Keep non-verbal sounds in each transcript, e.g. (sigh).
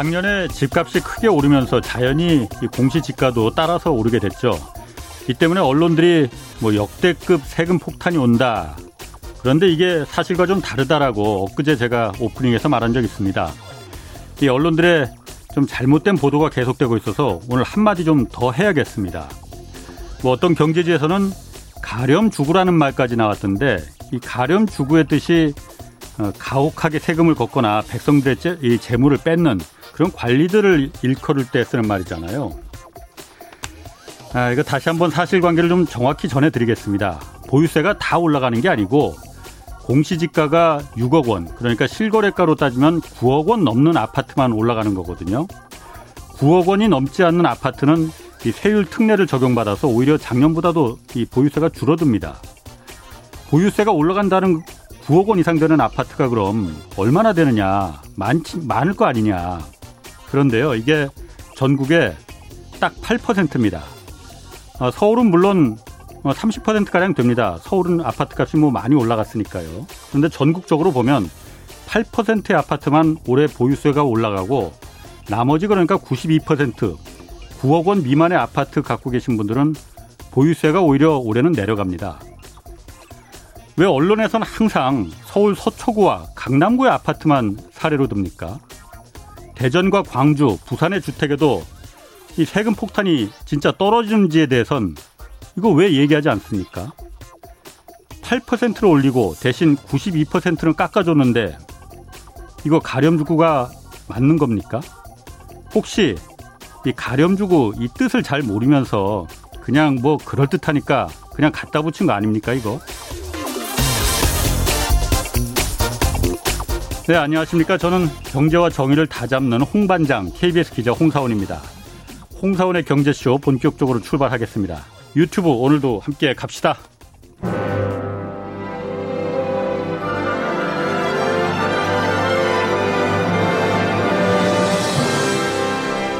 작년에 집값이 크게 오르면서 자연히 공시 지가도 따라서 오르게 됐죠. 이 때문에 언론들이 뭐 역대급 세금 폭탄이 온다. 그런데 이게 사실과 좀 다르다라고 엊그제 제가 오프닝에서 말한 적 있습니다. 이 언론들의 좀 잘못된 보도가 계속되고 있어서 오늘 한마디 좀 더 해야겠습니다. 뭐 어떤 경제지에서는 가렴 주구라는 말까지 나왔던데 이 가렴 주구의 뜻이 어, 가혹하게 세금을 걷거나 백성들의 이 재물을 뺏는 그런 관리들을 일컬을 때 쓰는 말이잖아요. 아, 이거 다시 한번 사실관계를 좀 정확히 전해드리겠습니다. 보유세가 다 올라가는 게 아니고 공시지가가 6억 원, 그러니까 실거래가로 따지면 9억 원 넘는 아파트만 올라가는 거거든요. 9억 원이 넘지 않는 아파트는 이 세율 특례를 적용받아서 오히려 작년보다도 이 보유세가 줄어듭니다. 보유세가 올라간다는 9억 원 이상 되는 아파트가 그럼 얼마나 되느냐? 많지, 많을 거 아니냐? 그런데요, 이게 전국에 딱 8%입니다. 어, 서울은 물론 30%가량 어, 됩니다. 서울은 아파트 값이 뭐 많이 올라갔으니까요. 그런데 전국적으로 보면 8%의 아파트만 올해 보유세가 올라가고 나머지 그러니까 92% 9억 원 미만의 아파트 갖고 계신 분들은 보유세가 오히려 올해는 내려갑니다. 왜 언론에서는 항상 서울 서초구와 강남구의 아파트만 사례로 듭니까? 대전과 광주, 부산의 주택에도 이 세금 폭탄이 진짜 떨어지는지에 대해선 이거 왜 얘기하지 않습니까? 8%를 올리고 대신 92%는 깎아줬는데 이거 가렴주구가 맞는 겁니까? 혹시 이 가렴주구 이 뜻을 잘 모르면서 그냥 뭐 그럴듯하니까 그냥 갖다 붙인 거 아닙니까 이거? 네, 안녕하십니까. 저는 경제와 정의를 다 잡는 홍반장 KBS 기자 홍사원입니다. 홍사원의 경제쇼 본격적으로 출발하겠습니다. 유튜브 오늘도 함께 갑시다.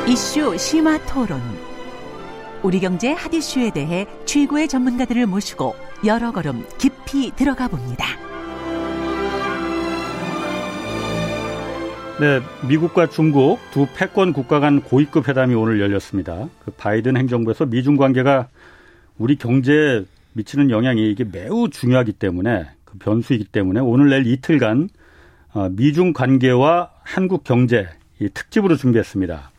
이슈 심화 토론. 우리 경제 핫 이슈에 대해 최고의 전문가들을 모시고 여러 걸음 깊이 들어가 봅니다. 네, 미국과 중국 두 패권 국가 간 고위급 회담이 오늘 열렸습니다. 그 바이든 행정부에서 미중 관계가 우리 경제에 미치는 영향이 이게 매우 중요하기 때문에 그 변수이기 때문에 오늘 내일 이틀간 어, 미중 관계와 한국 경제 이 특집으로 준비했습니다.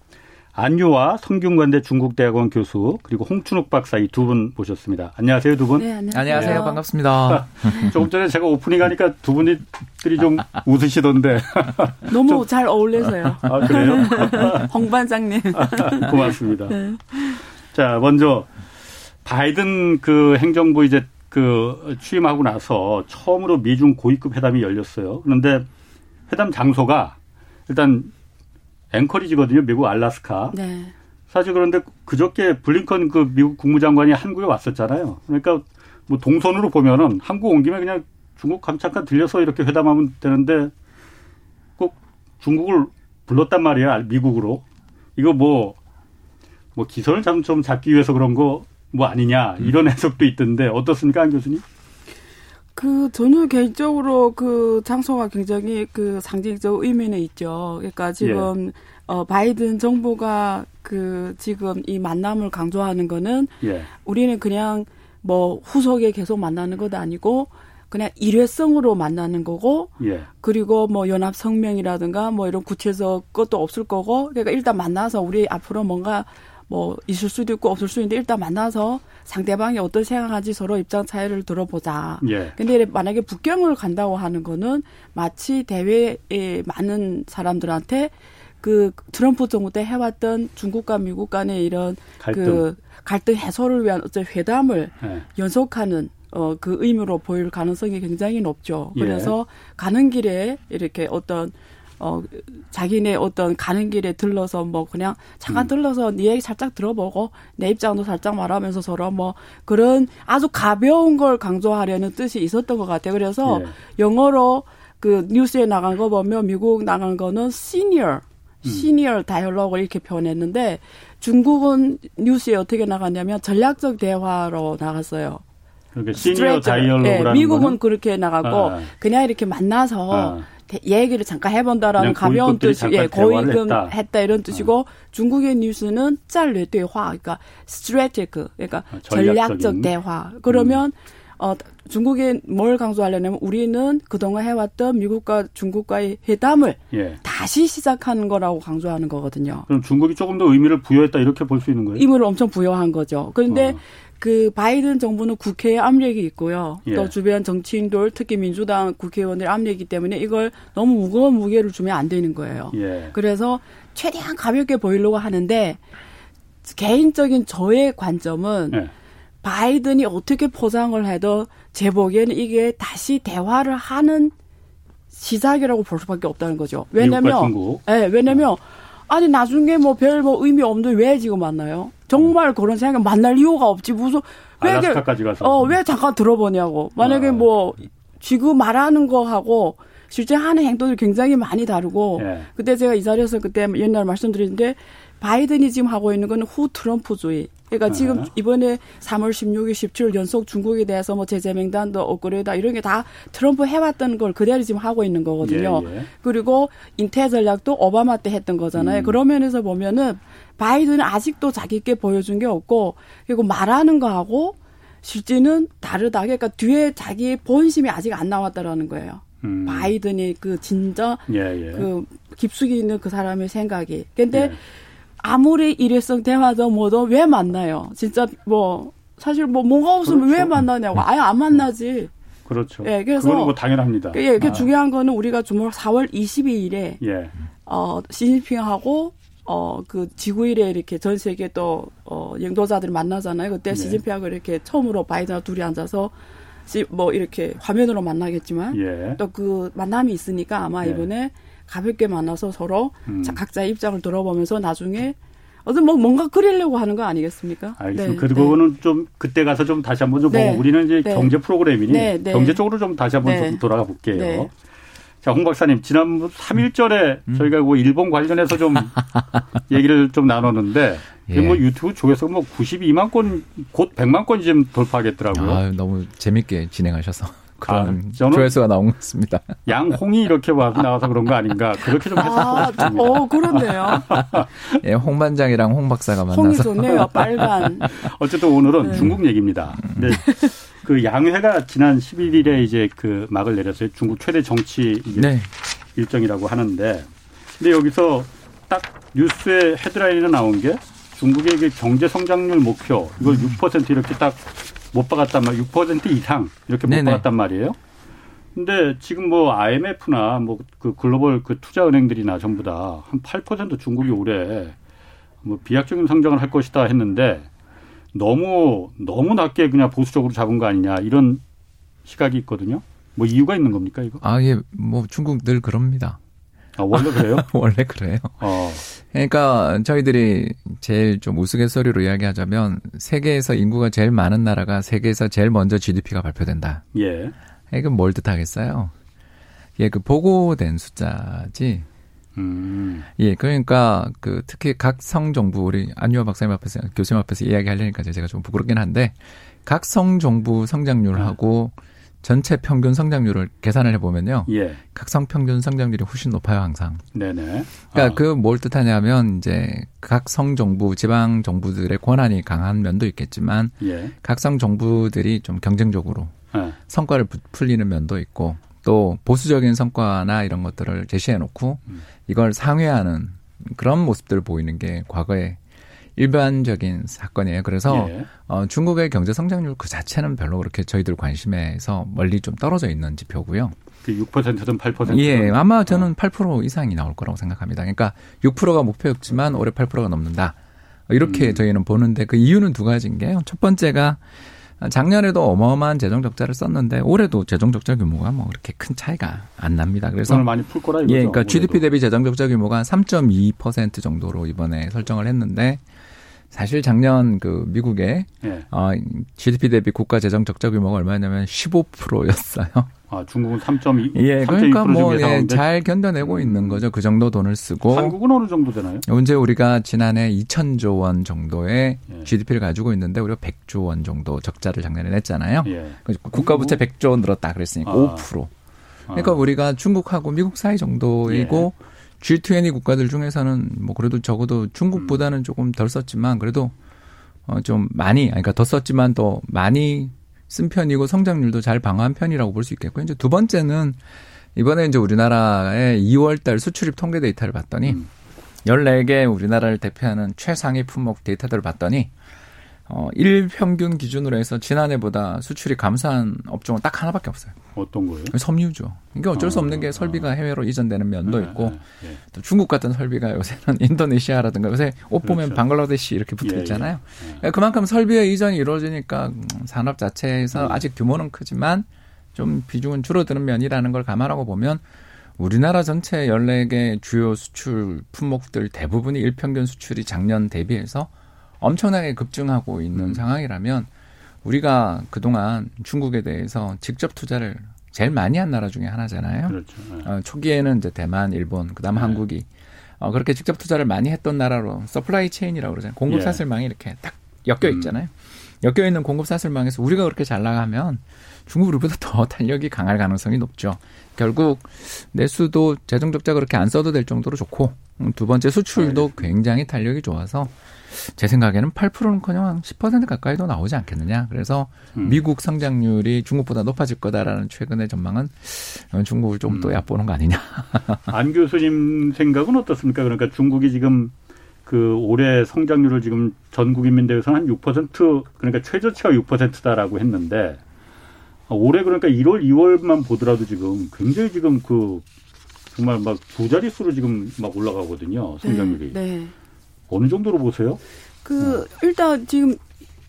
안유와 성균관대 중국대학원 교수 그리고 홍춘욱 박사 이 두 분 모셨습니다. 안녕하세요 두 분. 네, 안녕하세요. 안녕하세요. 반갑습니다. (laughs) 조금 전에 제가 오프닝 하니까 두 분들이 좀 웃으시던데. (laughs) 너무 잘 어울려서요. 아 그래요? (laughs) 홍 반장님. 고맙습니다. 네. 자 먼저 바이든 그 행정부 이제 그 취임하고 나서 처음으로 미중 고위급 회담이 열렸어요. 그런데 회담 장소가 일단 앵커리지거든요. 미국 알라스카. 네. 사실 그런데 그저께 블링컨 그 미국 국무장관이 한국에 왔었잖아요. 그러니까 뭐 동선으로 보면은 한국 온 김에 그냥 중국 잠깐 들려서 이렇게 회담하면 되는데 꼭 중국을 불렀단 말이야. 미국으로. 이거 뭐, 뭐 기선을 좀 잡기 위해서 그런 거 뭐 아니냐. 이런 해석도 있던데 어떻습니까, 안 교수님? 그 저는 개인적으로 그 장소가 굉장히 그 상징적 의미는 있죠. 그러니까 지금 예. 어 바이든 정부가 그 지금 이 만남을 강조하는 거는 예. 우리는 그냥 뭐 후속에 계속 만나는 것도 아니고 그냥 일회성으로 만나는 거고 예. 그리고 뭐 연합 성명이라든가 뭐 이런 구체적 것도 없을 거고 그러니까 일단 만나서 우리 앞으로 뭔가 뭐 있을 수도 있고 없을 수도 있는데 일단 만나서 상대방이 어떤 생각하지 서로 입장 차이를 들어보자. 예. 근데 만약에 북경을 간다고 하는 거는 마치 대회에 많은 사람들한테 그 트럼프 정부 때 해왔던 중국과 미국 간의 이런 갈등. 그 갈등 해소를 위한 어떤 회담을 예. 연속하는 어, 그 의미로 보일 가능성이 굉장히 높죠. 예. 그래서 예. 가는 길에 이렇게 어떤 어 자기네 어떤 가는 길에 들러서 뭐 그냥 잠깐 음. 들러서 네 얘기 살짝 들어보고 내 입장도 살짝 말하면서 서로 뭐 그런 아주 가벼운 걸 강조하려는 뜻이 있었던 것 같아요. 그래서 예. 영어로 그 뉴스에 나간 거 보면 미국 나간 거는 시니어 시니어 다이얼로그 이렇게 표현했는데 중국은 뉴스에 어떻게 나갔냐면 전략적 대화로 나갔어요. 그러니까 시니어 다이얼로그라는 네, 미국은 거는? 그렇게 나가고 아. 그냥 이렇게 만나서 아. 얘기를 잠깐 해본다라는 가벼운 뜻이 예, 고위금 했다. 했다. 이런 뜻이고 어. 중국의 뉴스는 짤 대화 그러니까 스트레티크 그러니까 아, 전략적 대화 그러면 음. 어 중국이 뭘 강조하려냐면 우리는 그동안 해왔던 미국과 중국과의 회담을 예. 다시 시작하는 거라고 강조하는 거거든요. 그럼 중국이 조금 더 의미를 부여했다 이렇게 볼 수 있는 거예요? 의미를 엄청 부여한 거죠. 그런데 어. 그 바이든 정부는 국회에 압력이 있고요. 예. 또 주변 정치인들 특히 민주당 국회의원들 압력이기 때문에 이걸 너무 무거운 무게를 주면 안 되는 거예요. 예. 그래서 최대한 가볍게 보이려고 하는데 개인적인 저의 관점은 예. 바이든이 어떻게 포장을 해도 제 보기에는 이게 다시 대화를 하는 시작이라고 볼 수밖에 없다는 거죠. 왜냐면, 예, 네, 왜냐면 아니 나중에 뭐 별뭐 뭐 의미 없는데 왜 지금 만나요? 정말 그런 생각 만날 이유가 없지 무슨 왜 알라스카까지 가서 어왜 잠깐 들어보냐고 만약에 아. 뭐 지금 말하는 거 하고 실제 하는 행동이 굉장히 많이 다르고 예. 그때 제가 이 자리에서 그때 옛날 말씀드렸는데 바이든이 지금 하고 있는 거는 후 트럼프주의 그러니까 네. 지금 이번에 3월 16일, 17일 연속 중국에 대해서 뭐 제재 명단도 업그레이드 이런 게 다 트럼프 해왔던 걸 그대로 지금 하고 있는 거거든요. 예, 예. 그리고 인태 전략도 오바마 때 했던 거잖아요. 음. 그런 면에서 보면은 바이든은 아직도 자기께 보여준 게 없고 그리고 말하는 거하고 실제는 다르다. 그러니까 뒤에 자기 본심이 아직 안 나왔다라는 거예요. 음. 바이든이 그 진짜 예, 예. 그 깊숙이 있는 그 사람의 생각이. 근데 예. 아무리 일회성 대화도 뭐도 왜 만나요? 진짜 뭐 사실 뭐 뭐가 없으면 그렇죠. 왜 만나냐고 아예 안 만나지. 그렇죠. 예, 그래서 뭐 당연합니다. 예, 그 아. 중요한 거는 우리가 주말 4월 22일에 예. 어 시진핑하고 어 그 지구일에 이렇게 전 세계 또 어 영도자들 만나잖아요. 그때 네. 시진핑하고 이렇게 처음으로 바이든 둘이 앉아서 뭐 이렇게 화면으로 만나겠지만 예. 또그 만남이 있으니까 아마 예. 이번에 가볍게 만나서 서로 음. 각자의 입장을 들어보면서 나중에 어떤 뭐 뭔가 그리려고 하는 거 아니겠습니까? 알겠습니다. 네, 그거는 네. 좀 그때 가서 좀 다시 한번 좀 네. 보고 우리는 이제 네. 경제 프로그램이니 네, 네. 경제 쪽으로 좀 다시 한번 좀 돌아가 볼게요. 자, 홍 박사님, 지난 3일전에 음. 저희가 뭐 일본 관련해서 좀 (laughs) 얘기를 좀 나눴는데, 예. 뭐 유튜브 조회수가 뭐 92만 건, 곧 100만 건이 지금 돌파하겠더라고요. 아, 너무 재밌게 진행하셔서. 그런 아, 조회수가 나온 것 같습니다. 양홍이 이렇게 나와서 그런 거 아닌가 그렇게 좀 해석하고 아, 어, 그렇네요. (laughs) 예, 홍 반장이랑 홍 박사가 만나서. 홍이 좋네요, 빨간. (laughs) 어쨌든 오늘은 네. 중국 얘기입니다. 네. 그 양회가 지난 11일에 이제 그 막을 내렸어요. 중국 최대 정치 네. 일정이라고 하는데, 근데 여기서 딱 뉴스의 헤드라인에 나온 게 중국의 경제 성장률 목표 이걸 6% 이렇게 딱 못 박았단 말, 6% 이상 이렇게 못 네네. 박았단 말이에요. 근데 지금 뭐 IMF나 뭐 그 글로벌 그 투자 은행들이나 전부 다 한 8% 중국이 올해 뭐 비약적인 성장을 할 것이다 했는데 너무 너무 낮게 그냥 보수적으로 잡은 거 아니냐 이런 시각이 있거든요. 뭐 이유가 있는 겁니까 이거? 아 예, 뭐 중국 늘 그럽니다. 아 원래 그래요? (laughs) 원래 그래요. 어. 그러니까 저희들이 제일 좀 우스갯소리로 이야기하자면 세계에서 인구가 제일 많은 나라가 세계에서 제일 먼저 GDP가 발표된다. 예. 이건 뭘 뜻하겠어요? 예, 그 보고된 숫자지. 음. 예, 그러니까 그 특히 각 성정부 우리 안유아 박사님 앞에서 교수님 앞에서 이야기하려니까 제가 좀 부끄럽긴 한데 각 성정부 성장률하고 음. 전체 평균 성장률을 계산을 해보면요. 예. 각 성 평균 성장률이 훨씬 높아요, 항상. 네네. 그러니까 어. 그뭘 뜻하냐면 이제 각 성 정부, 지방 정부들의 권한이 강한 면도 있겠지만 예. 각 성 정부들이 좀 경쟁적으로 예. 성과를 풀리는 면도 있고 또 보수적인 성과나 이런 것들을 제시해 놓고 음. 이걸 상회하는 그런 모습들을 보이는 게 과거에 일반적인 사건이에요. 그래서 예. 어, 중국의 경제 성장률 그 자체는 별로 그렇게 저희들 관심에서 멀리 좀 떨어져 있는 지표고요. 그 6%든 8%든 예, 아마 저는 어. 8% 이상이 나올 거라고 생각합니다. 그러니까 6%가 목표였지만 올해 8%가 넘는다. 이렇게 음. 저희는 보는데 그 이유는 두 가지인 게요. 첫 번째가 작년에도 어마어마한 재정 적자를 썼는데 올해도 재정 적자 규모가 뭐 그렇게 큰 차이가 안 납니다. 그래서 많이 풀 거라 이거죠. 예, 그러니까 GDP 대비 재정 적자 규모가 3.2% 정도로 이번에 설정을 했는데 사실 작년 그 미국의 예. 어, GDP 대비 국가 재정 적자 규모가 얼마냐면 15%였어요. 아, 중국은 3.2. 예, 그러니까 뭐, 예, 잘 견뎌내고 음. 있는 거죠. 그 정도 돈을 쓰고. 한국은 어느 정도 되나요? 언제 우리가 지난해 2천조 원 정도의 예. GDP를 가지고 있는데 우리가 100조 원 정도 적자를 작년에 냈잖아요. 예. 국가 부채 100조 원 늘었다 그랬으니까 아. 5%. 그러니까 아. 우리가 중국하고 미국 사이 정도이고 예. G20 국가들 중에서는 뭐 그래도 적어도 중국보다는 음. 조금 덜 썼지만 그래도 어좀 많이 그러니까 더 썼지만 또 많이 쓴 편이고 성장률도 잘 방어한 편이라고 볼 수 있겠고 이제 두 번째는 이번에 이제 우리나라의 2월 달 수출입 통계 데이터를 봤더니 음. 14개 우리나라를 대표하는 최상위 품목 데이터들을 봤더니 어, 일평균 기준으로 해서 지난해보다 수출이 감소한 업종은 딱 하나밖에 없어요. 어떤 거예요? 섬유죠. 이게 어쩔 수 없는 게 아. 설비가 해외로 이전되는 면도 네, 있고 네, 네. 또 중국 같은 설비가 요새는 (laughs) 인도네시아라든가 요새 옷 보면 그렇죠. 방글라데시 이렇게 붙어 예, 있잖아요. 예, 예. 그만큼 설비의 이전이 이루어지니까 산업 자체에서 음. 아직 규모는 크지만 좀 비중은 줄어드는 면이라는 걸 감안하고 보면 우리나라 전체 14개 주요 수출 품목들 대부분이 일평균 수출이 작년 대비해서 엄청나게 급증하고 있는 음. 상황이라면 우리가 그동안 중국에 대해서 직접 투자를 제일 많이 한 나라 중에 하나잖아요. 그렇죠. 네. 어, 초기에는 이제 대만, 일본, 그다음 네. 한국이 어, 그렇게 직접 투자를 많이 했던 나라로 supply chain이라고 그러잖아요. 공급 예. 사슬망이 이렇게 딱 엮여 음. 있잖아요. 음. 엮여 있는 공급 사슬망에서 우리가 그렇게 잘 나가면 중국 우리보다 (laughs) 더 탄력이 강할 가능성이 높죠. 결국 내수도 재정 적자 그렇게 안 써도 될 정도로 좋고 음, 두 번째 수출도 굉장히 탄력이 좋아서 제 생각에는 8%는커녕 한 10% 가까이도 나오지 않겠느냐. 그래서 음. 미국 성장률이 중국보다 높아질 거다라는 최근의 전망은 중국을 좀또 음. 얕보는 거 아니냐. (laughs) 안 교수님 생각은 어떻습니까? 그러니까 중국이 지금 그 올해 성장률을 지금 전 국민 대회에서 한 6% 그러니까 최저치가 6%다라고 했는데 올해 그러니까 1월, 2월만 보더라도 지금 굉장히 지금 그 정말 막 두 자릿수로 지금 막 올라가거든요. 성장률이. 네. 네. 어느 정도로 보세요? 그 네. 일단 지금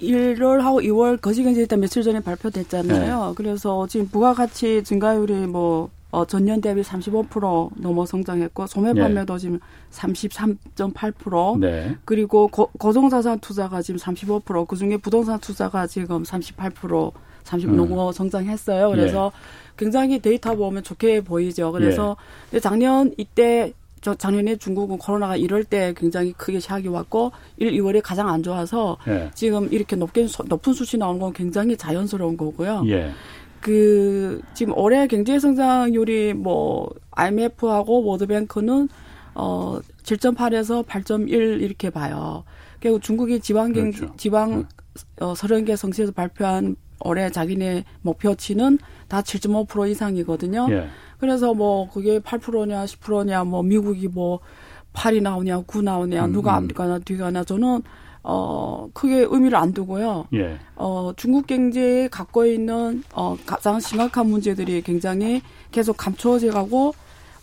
1월하고 2월 거시경제 일단 며칠 전에 발표됐잖아요. 네. 그래서 지금 부가가치 증가율이 뭐 어, 전년 대비 35% 넘어 성장했고 소매 판매도 네. 지금 33.8% 네. 그리고 거, 거동자산 투자가 지금 35% 그중에 부동산 투자가 지금 38% 30 음. 넘어 성장했어요. 그래서 예. 굉장히 데이터 보면 좋게 보이죠. 그래서 예. 작년 이때 저 작년에 중국은 코로나가 이럴 때 굉장히 크게 샥이 왔고 1, 2월에 가장 안 좋아서 예. 지금 이렇게 높게 높은 수치 나오는 건 굉장히 자연스러운 거고요. 예. 그 지금 올해 경제 성장률이 뭐 IMF하고 월드뱅크는 어 7.8에서 8.1 이렇게 봐요. 그리고 중국이 지방 경 그렇죠. 지방 어 30개 성시에서 발표한 올해 자기네 목표치는 다 7.5% 이상이거든요. 예. 그래서 뭐 그게 8%냐 10%냐 뭐 미국이 뭐 8이 나오냐 9 나오냐 음, 누가 음. 앞가나 뒤가나 저는 어 크게 의미를 안 두고요. 예. 어 중국 경제에 갖고 있는 어 가장 심각한 문제들이 굉장히 계속 감춰져 가고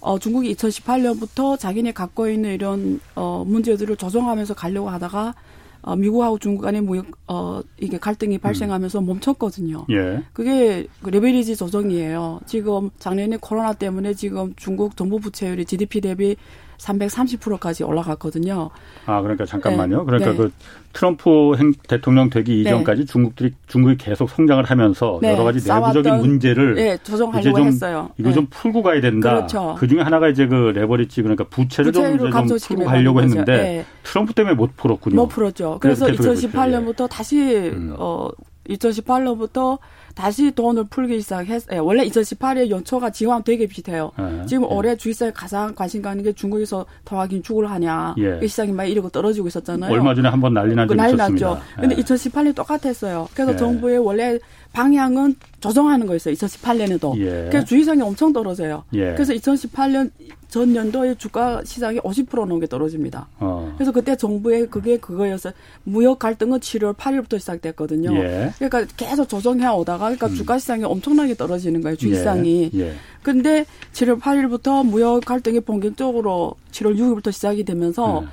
어 중국이 2018년부터 자기네 갖고 있는 이런 어 문제들을 조정하면서 가려고 하다가 어, 미국하고 중국 간의 무역 어 이게 갈등이 음. 발생하면서 음. 멈췄거든요. 예. 그게 그 레벨리지 조정이에요. 지금 작년에 코로나 때문에 지금 중국 정부 부채율이 GDP 대비 330%까지 올라갔거든요. 아, 그러니까 잠깐만요. 네. 그러니까 네. 그 트럼프 행, 대통령 되기 네. 이전까지 중국들이 중국이 계속 성장을 하면서 네. 여러 가지 내부적인 문제를 네, 조정하려고 좀, 했어요. 이거 좀 네. 풀고 가야 된다. 그렇죠. 그 중에 하나가 이제 그 레버리지 그러니까 부채를 좀, 좀 풀고 가려고 했는데 트럼프 때문에 못 풀었군요. 못 풀었죠. 그래서, 그래서 2018년부터 다시 음. 어 2018년부터 다시 돈을 풀기 시작했어요. 예, 원래 2018년 연초가 지금 되게 비슷해요. 네. 지금 네. 올해 주식시장에 가장 관심 가는 게 중국에서 더하긴 죽을 하냐. 예. 그 시장이 막 이러고 떨어지고 있었잖아요. 얼마 전에 한번 난리 난그 적이 있었습니다. 났죠. 근데 2018년 똑같았어요. 그래서 정부의 원래 방향은 조정하는 거였어요. 2018년에도. 예. 그래서 주의성이 엄청 떨어져요. 예. 그래서 2018년 전년도에 주가 시장이 50% 넘게 떨어집니다. 어. 그래서 그때 정부의 그게 그거여서 무역 갈등은 7월 8일부터 시작됐거든요. 예. 그러니까 계속 조정해 오다가 그러니까 음. 주가 시장이 엄청나게 떨어지는 거예요. 주식시장이. 예. 예. 근데 7월 8일부터 무역 갈등이 본격적으로 7월 6일부터 시작이 되면서 예.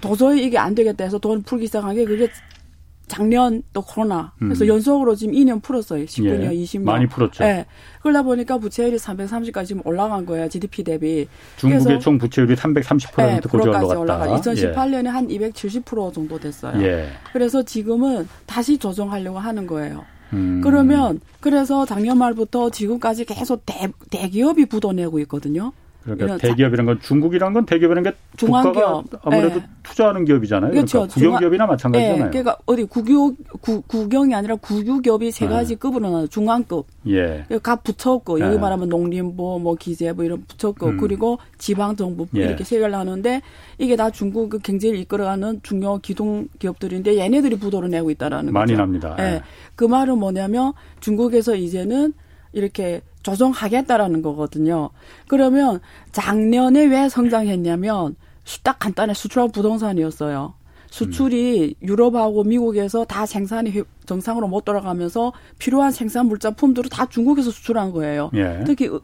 도저히 이게 안 되겠다 해서 돈 풀기 시작한 게 그게 작년 또 코로나. 그래서 음. 연속으로 지금 2년 풀었어요. 19년, 예. 20년. 많이 풀었죠. 네. 그러다 보니까 부채율이 330까지 지금 올라간 거예요. GDP 대비. 중국의 총 부채율이 330% 네, 까지 올라가. 2018년에 예. 한 270% 정도 됐어요. 예. 그래서 지금은 다시 조정하려고 하는 거예요. 음. 그러면 그래서 작년 말부터 지금까지 계속 대, 대기업이 부도내고 있거든요. 그러니까 대기업 이런 건 중국이란 건 대기업이라는 게 중앙기업 아무래도 네. 투자하는 기업이잖아요. 그렇죠. 그러니까 국영기업이나 마찬가지잖아요. 네. 그러니까 어디 국유 구, 국영이 아니라 국유기업이 세 가지 네. 급으로 나눠 중앙급. 예. 그러니까 각 부처급 여기 예. 말하면 농림부, 뭐 기재부 이런 부처급 음. 그리고 지방 정부 예. 이렇게 세 개를 나누는데 이게 다 중국 그 경제를 이끌어가는 중요 기동 기업들인데 얘네들이 부도를 내고 있다라는 많이 거죠. 납니다. 예. 그 말은 뭐냐면 중국에서 이제는 이렇게 조정하겠다라는 거거든요. 그러면 작년에 왜 성장했냐면 딱 간단해 수출하고 부동산이었어요. 수출이 음. 유럽하고 미국에서 다 생산이 정상으로 못 돌아가면서 필요한 생산 물자품들을 다 중국에서 수출한 거예요. 예. 특히 의,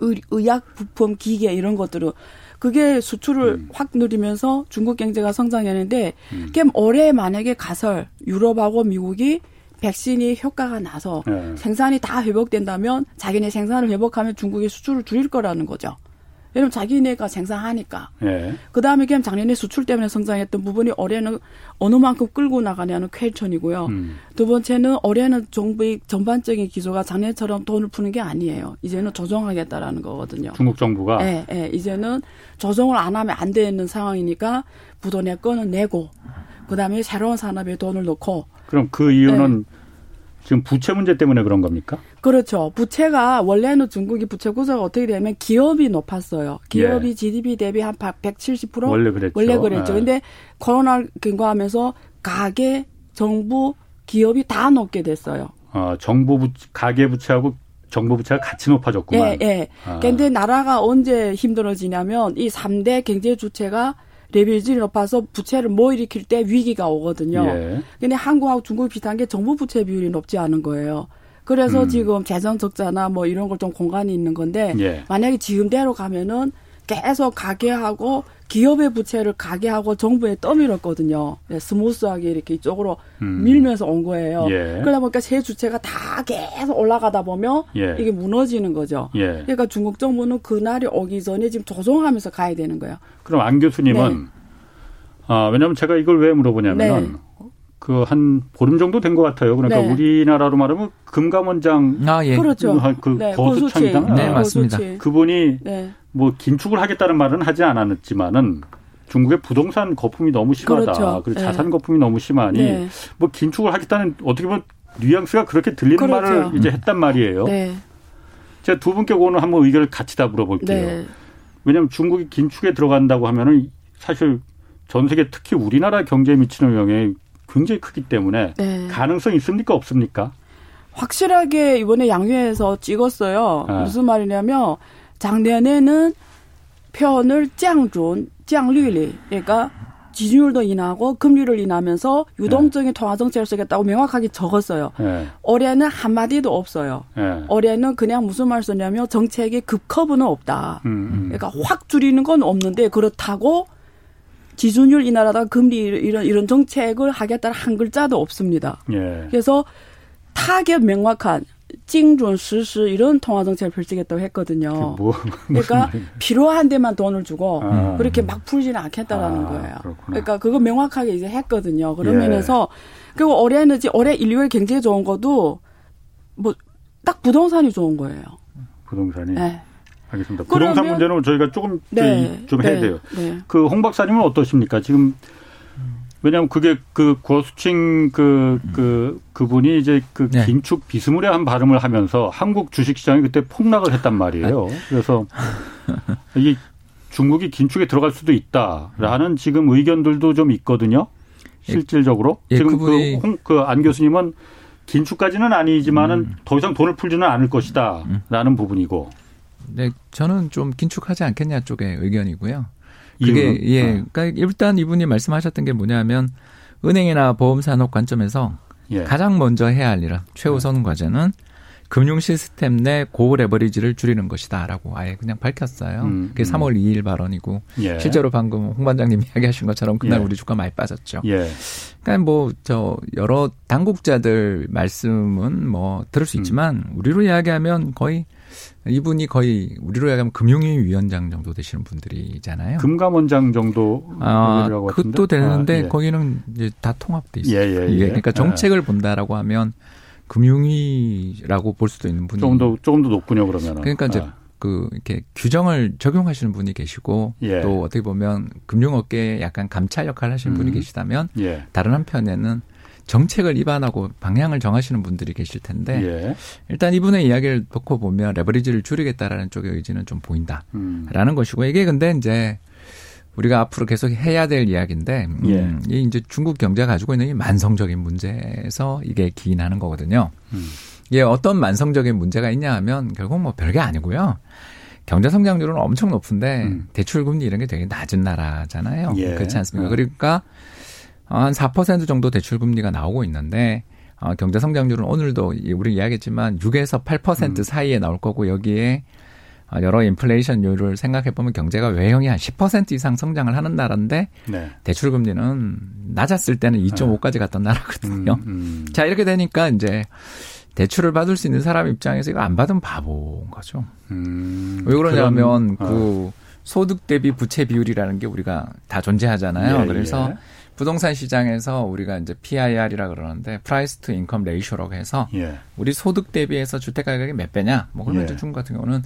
의, 의약 부품, 기계 이런 것들은 그게 수출을 음. 확 누리면서 중국 경제가 성장했는데 음. 올해 만약에 가설 유럽하고 미국이 백신이 효과가 나서 네. 생산이 다 회복된다면 자기네 생산을 회복하면 중국의 수출을 줄일 거라는 거죠. 왜냐면 자기네가 생산하니까. 네. 그 다음에 그냥 작년에 수출 때문에 성장했던 부분이 올해는 어느 만큼 끌고 나가냐는 퀘션이고요. 음. 두 번째는 올해는 정부의 전반적인 기조가 작년처럼 돈을 푸는 게 아니에요. 이제는 조정하겠다라는 거거든요. 중국 정부가? 네, 네. 이제는 조정을 안 하면 안 되는 상황이니까 부도 내 거는 내고, 그 다음에 새로운 산업에 돈을 넣고, 그럼 그 이유는 네. 지금 부채 문제 때문에 그런 겁니까? 그렇죠. 부채가 원래는 중국이 부채 구조가 어떻게 되면 기업이 높았어요. 기업이 예. GDP 대비 한 170% 원래 그랬죠. 원래 그랬죠. 예. 근데 코로나 근거하면서 가계, 정부, 기업이 다 높게 됐어요. 아, 정부 부 가계 부채하고 정부 부채가 같이 높아졌구만. 예, 예. 아. 근데 나라가 언제 힘들어지냐면 이 3대 경제 주체가 레버리지 높아서 부채를 못 일으킬 때 위기가 오거든요. 예. 근데 한국하고 중국 비슷한 게 정부 부채 비율이 높지 않은 거예요. 그래서 음. 지금 재정 적자나 뭐 이런 걸 좀 공간이 있는 건데 예. 만약에 지금대로 가면은 계속 가계하고 기업의 부채를 가계하고 정부에 떠밀었거든요. 네, smooth하게 이렇게 이쪽으로 음. 밀면서 온 거예요. 예. 그러다 보니까 세 주체가 다 계속 올라가다 보면 예. 이게 무너지는 거죠. 예. 그러니까 중국 정부는 그날이 오기 전에 지금 조정하면서 가야 되는 거예요. 그럼 안 교수님은 네. 아, 왜냐하면 제가 이걸 왜 물어보냐면 네. 그 한 보름 정도 된 것 같아요. 그러니까 네. 우리나라로 말하면 금감원장 아, 예. 그렇죠. 그 네, 거수창이당 네, 맞습니다. 그분이 네. 뭐 긴축을 하겠다는 말은 하지 않았지만은 중국의 부동산 거품이 너무 심하다. 그렇죠. 그리고 네. 자산 거품이 너무 심하니 네. 뭐 긴축을 하겠다는 어떻게 보면 뉘앙스가 그렇게 들리는 그렇죠. 말을 이제 했단 말이에요. 네. 제가 두 분께 오늘 한번 의견을 같이 다 물어볼게요. 왜냐하면 중국이 긴축에 들어간다고 하면은 사실 전 세계 특히 우리나라 경제에 미치는 영향이 굉장히 크기 때문에 네. 가능성 있습니까 없습니까? 확실하게 이번에 양회에서 찍었어요. 네. 무슨 말이냐면 작년에는 표현을 짱존, 짱률리 그러니까 지준율도 인하고 금리를 인하면서 유동적인 네. 통화 정책을 쓰겠다고 명확하게 적었어요. 네. 올해는 한마디도 없어요. 네. 올해는 그냥 무슨 말 썼냐면 정책의 급커브는 없다. 음, 음. 그러니까 확 줄이는 건 없는데 그렇다고 지준율 인하라다 금리 이런 이런 정책을 하겠다는 한 글자도 없습니다. 예. 그래서 타겟 명확한 精准实施 이런 통화 정책을 펼치겠다고 했거든요. 뭐, (laughs) 그러니까 필요한 데만 돈을 주고 아. 그렇게 막 풀지는 않겠다라는 아, 거예요. 그렇구나. 그러니까 그거 명확하게 이제 했거든요. 그런 예. 면에서 그리고 올해는 올해 인류의 경제 좋은 것도 뭐 딱 부동산이 좋은 거예요. 부동산이. 네. 알겠습니다. 부동산 문제는 저희가 조금 네, 좀 해야 네, 돼요. 네. 그홍 박사님은 어떠십니까? 지금 왜냐하면 그게 그 고수칭 그, 그, 그분이 이제 그 네. 긴축 비스무리한 발음을 하면서 한국 주식시장이 그때 폭락을 했단 말이에요. 그래서 이게 중국이 긴축에 들어갈 수도 있다라는 지금 의견들도 좀 있거든요. 실질적으로. 예, 지금 그, 홍, 그 안 교수님은 긴축까지는 아니지만은 음. 더 이상 돈을 풀지는 않을 것이다. 라는 부분이고. 네, 저는 좀 긴축하지 않겠냐 쪽의 의견이고요. 그게 예, 어. 그러니까 일단 이분이 말씀하셨던 게 뭐냐면 은행이나 보험 산업 관점에서 예. 가장 먼저 해야 할 일은 최우선 네. 과제는 금융 시스템 내 고레버리지를 줄이는 것이다라고 아예 그냥 밝혔어요. 음, 그게 3월 음. 2일 발언이고 예. 실제로 방금 홍 반장님 (laughs) 이야기하신 것처럼 그날 예. 우리 주가 많이 빠졌죠. 예. 그러니까 뭐 저 여러 당국자들 말씀은 뭐 들을 수 음. 있지만 음. 우리로 이야기하면 거의 이분이 거의 우리로 얘기하면 금융위 위원장 정도 되시는 분들이잖아요. 금감원장 정도 아, 그것도 되는데 아, 예. 거기는 이제 다 통합돼 있어요. 예, 예, 예. 그러니까 정책을 본다라고 하면 금융위라고 볼 수도 있는 분이 조금 더 조금 더 높군요 그러면. 그러니까 이제 아. 그 이렇게 규정을 적용하시는 분이 계시고 예. 또 어떻게 보면 금융업계에 약간 감찰 역할을 하시는 음. 분이 계시다면 예. 다른 한편에는 정책을 입안하고 방향을 정하시는 분들이 계실 텐데 예. 일단 이분의 이야기를 놓고 보면 레버리지를 줄이겠다라는 쪽의 의지는 좀 보인다라는 음. 것이고 이게 근데 이제 우리가 앞으로 계속 해야 될 이야기인데 음, 예. 이 이제 중국 경제가 가지고 있는 이 만성적인 문제에서 이게 기인하는 거거든요. 음. 이게 어떤 만성적인 문제가 있냐 하면 결국 뭐 별게 아니고요. 경제 성장률은 엄청 높은데 음. 대출 금리 이런 게 되게 낮은 나라잖아요. 예. 그렇지 않습니까? 어. 그러니까 한 4% 정도 대출 금리가 나오고 있는데 어, 경제 성장률은 오늘도 우리 이야기했지만 6에서 8% 음. 사이에 나올 거고 여기에 어, 여러 인플레이션율을 생각해 보면 경제가 외형이 한 10% 이상 성장을 하는 나라인데 네. 대출 금리는 낮았을 때는 2.5까지 갔던 나라거든요. 음, 음. 자 이렇게 되니까 이제 대출을 받을 수 있는 사람 입장에서 이거 안 받으면 바보인 거죠. 음, 왜 그러냐면 그럼, 어. 그 소득 대비 부채 비율이라는 게 우리가 다 존재하잖아요. 예, 그래서 예. 부동산 시장에서 우리가 이제 PIR이라 그러는데 price to income ratio라고 해서 예. 우리 소득 대비해서 주택 가격이 몇 배냐? 뭐 그러면 예. 이제 중국 같은 경우는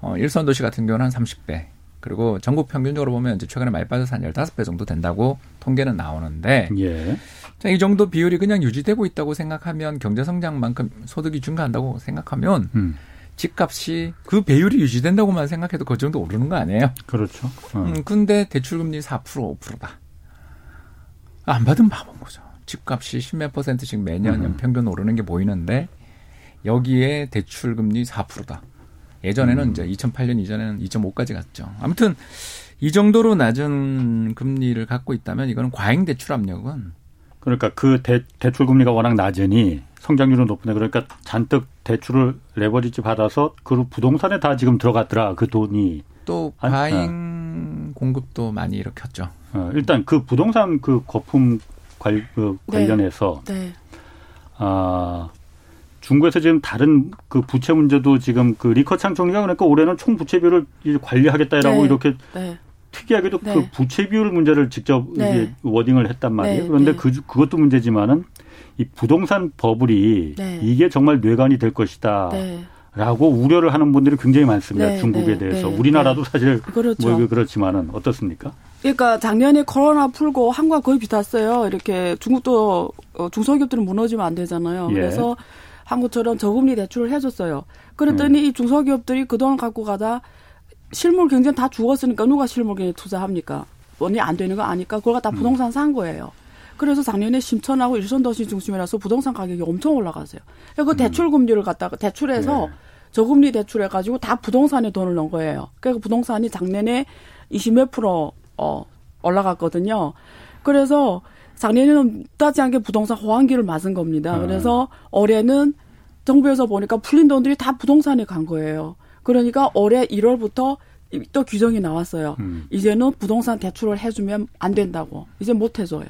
어 일선 도시 같은 경우는 한 30배. 그리고 전국 평균적으로 보면 이제 최근에 많이 빠져서 한 15배 정도 된다고 통계는 나오는데 예. 자, 이 정도 비율이 그냥 유지되고 있다고 생각하면 경제 성장만큼 소득이 증가한다고 생각하면 음. 집값이 그 배율이 유지된다고만 생각해도 그 정도 오르는 거 아니에요? 그렇죠. 어. 음, 근데 대출금리 4% 5%다. 안 받으면 바본 거죠. 집값이 10몇 퍼센트씩 매년 음. 평균 오르는 게 보이는데 여기에 대출 금리 4%다. 예전에는 음. 이제 2008년 이전에는 2.5까지 갔죠. 아무튼 이 정도로 낮은 금리를 갖고 있다면 이거는 과잉 대출 압력은 그러니까 그 대, 대출 금리가 워낙 낮으니 성장률은 높은데 그러니까 잔뜩 대출을 레버리지 받아서 그 부동산에 다 지금 들어갔더라 그 돈이 또 과잉 공급도 많이 일으켰죠. 어, 일단 그 부동산 그 거품 관, 그 네. 관련해서 네. 네. 아 중국에서 지금 다른 그 부채 문제도 지금 그 리커창 총리가 그러니까 올해는 총 부채 비율을 관리하겠다라고 네. 이렇게 네. 특이하게도 그 네. 부채 비율 문제를 직접 네. 워딩을 했단 말이에요. 그런데 그 그것도 문제지만은 이 부동산 버블이 이게 정말 뇌관이 될 것이다. 라고 우려를 하는 분들이 굉장히 많습니다. 네, 중국에 네, 대해서. 네, 우리나라도 네. 사실 그렇죠. 뭐 그렇지만은 어떻습니까? 그러니까 작년에 코로나 풀고 한국과 거의 비슷했어요. 이렇게 중국도 어, 중소기업들은 무너지면 안 되잖아요. 예. 그래서 한국처럼 저금리 대출을 해줬어요. 그랬더니 음. 이 중소기업들이 그동안 갖고 가다 실물 경쟁 다 죽었으니까 누가 실물 경쟁 투자합니까? 원이 안 되는 거 아니까 그걸 갖다 음. 부동산 산 거예요. 그래서 작년에 심천하고 일선 도시 중심이라서 부동산 가격이 엄청 올라갔어요. 그 음. 대출 금리를 갖다가 대출해서 네. 저금리 대출해 가지고 다 부동산에 돈을 넣은 거예요. 그러니까 부동산이 작년에 20몇 프로 어 올라갔거든요. 그래서 작년에는 따지 않게 부동산 호황기를 맞은 겁니다. 아. 그래서 올해는 정부에서 보니까 풀린 돈들이 다 부동산에 간 거예요. 그러니까 올해 1월부터 또 규정이 나왔어요. 음. 이제는 부동산 대출을 해주면 안 된다고. 이제 못 해줘요.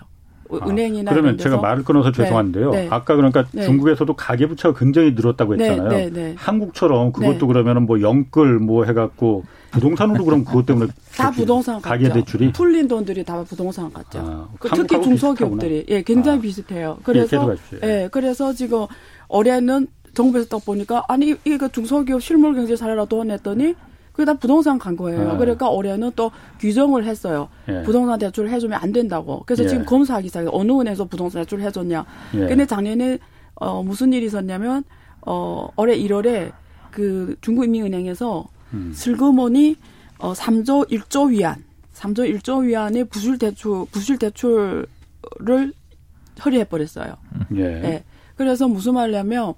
아, 은행이나 그러면 제가 말을 끊어서 네. 죄송한데요. 네, 네. 아까 그러니까 네. 중국에서도 가계 부채가 굉장히 늘었다고 네, 했잖아요. 네, 한국처럼 그것도 그러면은 뭐 영끌 뭐 해갖고 부동산으로 그럼 그것 때문에 (laughs) 다 부동산 가계 갔죠. 대출이 풀린 돈들이 다 부동산 갔죠. 아, 그 특히 중소기업들이 예 굉장히 아. 비슷해요. 그래서 예, 예 그래서 지금 올해는 정부에서 딱 보니까 아니 이거 중소기업 실물 경제 사례라 도안했더니 그게 다 부동산 간 거예요. 네. 그러니까 올해는 또 규정을 했어요. 예. 부동산 대출을 해주면 안 된다고. 그래서 예. 지금 검사하기 시작해 어느 은행에서 부동산 대출을 해줬냐. 예. 근데 작년에 어 무슨 일이 있었냐면 어 올해 1월에 그 중국인민은행에서 음. 슬그머니 어 3조 1조 위안, 3조 1조 위안의 부실 대출 부실 대출을 처리해 버렸어요. 예. 네. 그래서 무슨 말이냐면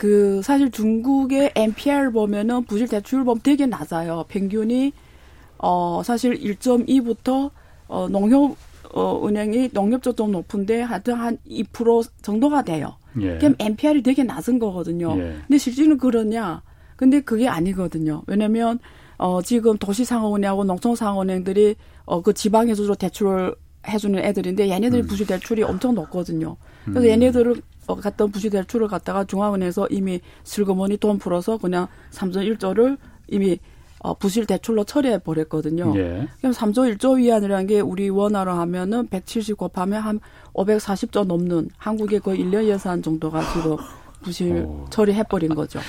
그 사실 중국의 NPR 보면은 부실 대출 보면 되게 낮아요. 평균이 어 사실 1.2부터 어 농협 어 은행이 농협도 좀 높은데 하여튼 한 2% 정도가 돼요. 예. 그럼 NPR이 되게 낮은 거거든요. 예. 근데 실제는 그러냐? 근데 그게 아니거든요. 왜냐면 어 지금 도시상업은행하고 농촌상업은행들이 어 그 지방에서 주로 대출을 해주는 애들인데 얘네들 이 음. 부실 대출이 엄청 높거든요. 그래서 음. 얘네들 을 갔던 부실 대출을 갖다가 중앙은행에서 이미 슬그머니 돈 풀어서 그냥 3조 1조를 이미 어, 부실 대출로 처리해 버렸거든요. 예. 그럼 3조 1조 위안이라는 게 우리 원화로 하면은 170 곱하면 한 540조 넘는 한국의 거의 1년 예산 정도가 지금 부실 오. 처리해 버린 거죠.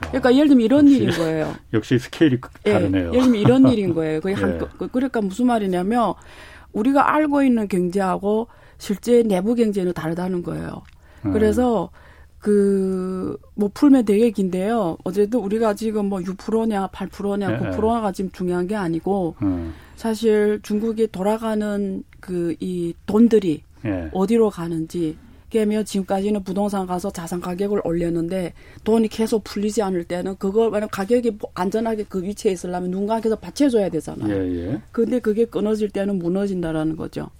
그러니까 예를 들면 이런 일인 거예요. (laughs) 역시 스케일이 예, 다르네요. 예를 들면 이런 일인 (laughs) 거예요. 한, 예. 그러니까 무슨 말이냐면 우리가 알고 있는 경제하고 실제 내부 경제는 다르다는 거예요. 음. 그래서 그, 뭐 풀면 되게 긴데요. 어제도 우리가 지금 뭐 6%냐, 8%냐, 9%가 지금 중요한 게 아니고, 음. 사실 중국이 돌아가는 그 이 돈들이 예. 어디로 가는지, 깨면 지금까지는 부동산 가서 자산 가격을 올렸는데 돈이 계속 풀리지 않을 때는 그걸 만약 가격이 안전하게 그 위치에 있으려면 누군가께서 받쳐줘야 되잖아요. 예, 예. 근데 그게 끊어질 때는 무너진다라는 거죠.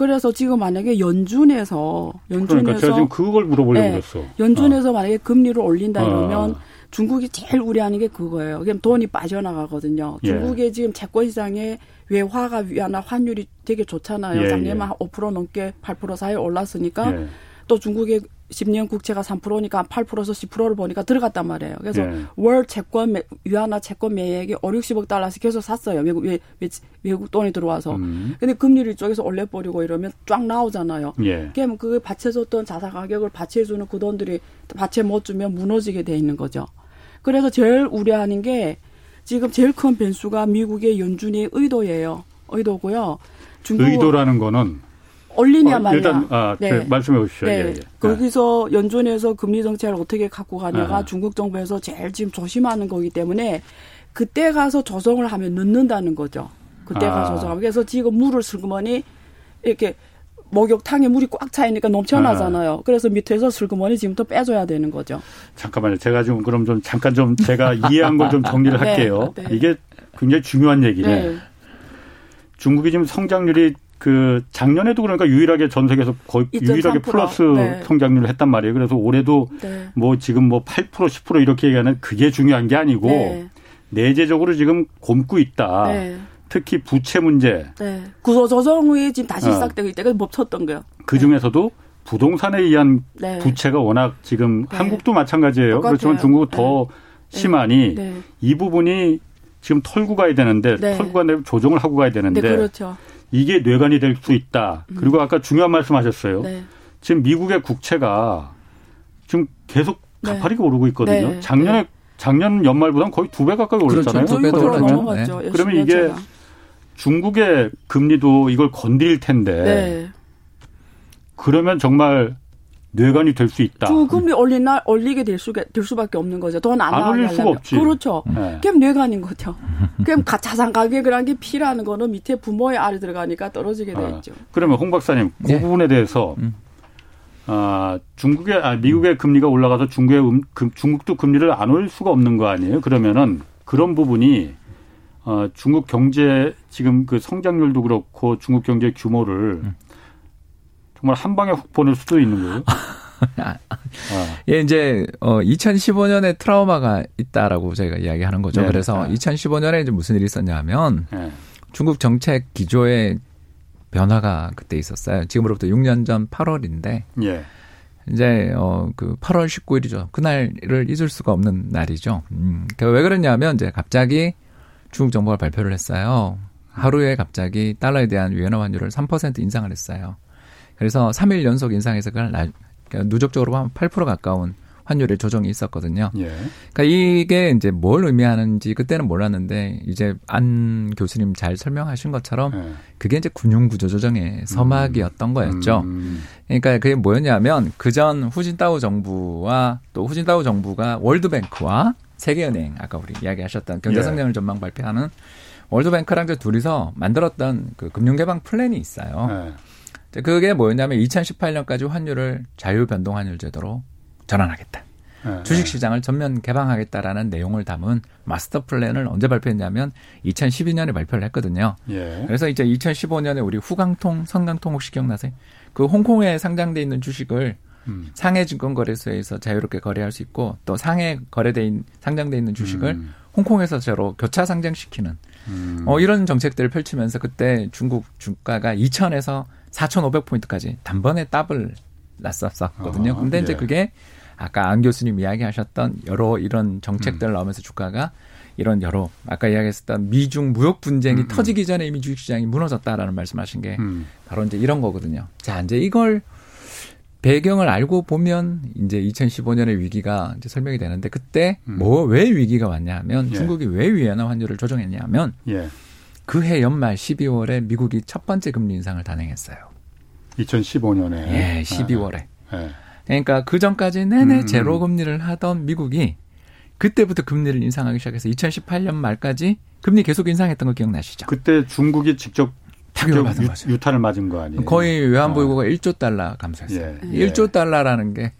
그래서 지금 만약에 연준에서 연준에서 그러니까 제가 지금 그걸 물어보려고 네, 그랬어. 연준에서 어. 만약에 금리를 올린다 이러면 어. 중국이 제일 우려하는 게 그거예요. 그럼 돈이 빠져나가거든요. 예. 중국의 지금 채권 시장에 외화가 위안화 환율이 되게 좋잖아요. 예, 작년에 예. 5% 넘게 8% 사이 올랐으니까 예. 또 중국의 10년 국채가 3%니까 8%에서 10%를 보니까 들어갔단 말이에요. 그래서 예. 월 채권 위안화 채권 매액이 5, 60억 달러씩 계속 샀어요. 외국 외, 외 국 돈이 들어와서. 음. 근데 금리를 이쪽에서 올려 버리고 이러면 쫙 나오잖아요. 예. 그러면 그 받쳐 줬던 자산 가격을 받쳐 주는 그 돈들이 받쳐 못 주면 무너지게 돼 있는 거죠. 그래서 제일 우려하는 게 지금 제일 큰 변수가 미국의 연준의 의도예요. 의도고요. 중국 의도라는 거는 올리냐 말냐. 일단 아, 네. 네. 말씀해 보시죠. 네. 예, 예. 거기서 연준에서 금리 정책을 어떻게 갖고 가냐가 아. 중국 정부에서 제일 지금 조심하는 거기 때문에 그때 가서 조정을 하면 늦는다는 거죠. 그때 아. 가서 조정하면 그래서 지금 물을 슬그머니 이렇게 목욕탕에 물이 꽉 차이니까 넘쳐나잖아요. 아. 그래서 밑에서 슬그머니 지금부터 빼줘야 되는 거죠. 잠깐만요. 제가 좀 그럼 좀 잠깐 좀 제가 이해한 걸 좀 정리를 (laughs) 네. 할게요. 네. 이게 굉장히 중요한 얘기네. 네. 중국이 지금 성장률이 그 작년에도 그러니까 유일하게 전 세계에서 거의 유일하게 플러스 네. 성장률을 했단 말이에요. 그래서 올해도 네. 뭐 지금 뭐 8% 10% 이렇게 얘기하는 그게 중요한 게 아니고 네. 내재적으로 지금 곪고 있다. 네. 특히 부채 문제. 네. 구조 조정 후에 지금 다시 어. 시작되고 있다가 멈췄던 거요. 그 중에서도 부동산에 의한 네. 부채가 워낙 지금 네. 한국도 마찬가지예요. 똑같아요. 그렇지만 중국은 더 네. 심하니 네. 이 부분이 지금 털고 가야 되는데 네. 털고 가는 조정을 하고 가야 되는데 그렇죠. 이게 뇌관이 될 수 있다. 음. 그리고 아까 중요한 말씀하셨어요. 지금 미국의 국채가 지금 계속 가파르게 오르고 있거든요. 작년에 작년 연말보다는 거의 두 배 가까이 올랐잖아요. 그렇죠. 두배 넘어갔죠. 그러면 이게 중국의 금리도 이걸 건드릴 텐데 네. 그러면 정말 뇌관이 될 수 있다. 중 금리 올린 날 올리게 될, 수, 될 수밖에 없는 거죠. 돈안 안 올릴 수가 없지. 그렇죠. 네. 그럼 뇌관인 거죠. 그럼 자산 가격이라는 게 피라는 거는 밑에 부모의 알이 들어가니까 떨어지게 돼 아, 있죠. 아, 그러면 홍 박사님 그 네. 부분에 대해서 음. 아, 중국의 아, 미국의 금리가 올라가서 중국의 음, 금, 중국도 금리를 안 올릴 수가 없는 거 아니에요? 그러면은 그런 부분이 어, 중국 경제 지금 그 성장률도 그렇고 중국 경제 규모를 음. 정말 한 방에 훅 보낼 수도 있는 거예요. (laughs) 아. 예, 이제 어 2015년에 트라우마가 있다라고 저희가 이야기하는 거죠. 네, 그래서 네. 2015년에 이제 무슨 일이 있었냐면 네. 중국 정책 기조의 변화가 그때 있었어요. 지금으로부터 6년 전 8월인데 예. 이제 어그 8월 19일이죠. 그날을 잊을 수가 없는 날이죠. 음. 왜 그러냐면 이제 갑자기 중국 정부가 발표를 했어요. 하루에 갑자기 달러에 대한 위안화 환율을 3% 인상을 했어요. 그래서 3일 연속 인상해서 그걸 나, 그러니까 누적적으로 한 8% 가까운 환율의 조정이 있었거든요. 예. 그러니까 이게 이제 뭘 의미하는지 그때는 몰랐는데 이제 안 교수님 잘 설명하신 것처럼 예. 그게 이제 금융 구조 조정의 서막이었던 음. 거였죠. 음. 그러니까 그게 뭐였냐면 그전 후진타오 정부와 또 후진타오 정부가 월드뱅크와 세계은행 아까 우리 이야기하셨던 경제성장을 예. 전망 발표하는 World Bank랑 저 둘이서 만들었던 그 금융개방 플랜이 있어요. 예. 그게 뭐였냐면 2018년까지 환율을 자유 변동 환율 제도로 전환하겠다. 예. 주식 시장을 전면 개방하겠다라는 내용을 담은 마스터 플랜을 언제 발표했냐면 2012년에 발표를 했거든요. 예. 그래서 이제 2015년에 우리 후강통, 선강통 혹시 기억나세요? 그 홍콩에 상장돼 있는 주식을 음. 상해 증권거래소에서 자유롭게 거래할 수 있고 또 상해 거래돼 있는 상장돼 있는 주식을 음. 홍콩에서 서로 교차 상장시키는 음. 어 이런 정책들을 펼치면서 그때 중국 주가가 2천에서 4,500 포인트까지 단번에 더블 났었었거든요. 아, 근데 예. 이제 그게 아까 안 교수님 이야기하셨던 여러 이런 정책들을 음. 넣으면서 주가가 이런 여러 아까 이야기했었던 미중 무역 분쟁이 음, 음. 터지기 전에 이미 주식시장이 무너졌다라는 말씀하신 게 음. 바로 이제 이런 거거든요. 자 이제 이걸 배경을 알고 보면 이제 2015년의 위기가 이제 설명이 되는데 그때 음. 뭐왜 위기가 왔냐면 예. 중국이 왜 위안화 환율을 조정했냐면 예. 그해 연말 12월에 미국이 첫 번째 금리 인상을 단행했어요. 2015년에. 예, 12월에. 아, 예. 그러니까 그 전까지 내내 음. 제로 금리를 하던 미국이 그때부터 금리를 인상하기 시작해서 2018년 말까지 금리 계속 인상했던 거 기억나시죠? 그때 중국이 직접 타격을 받은 거죠. 유탄을 맞은 거 아니에요? 거의 외환보유고가 어. 1조 달러 감소했어요. 예. 1조 달러라는 게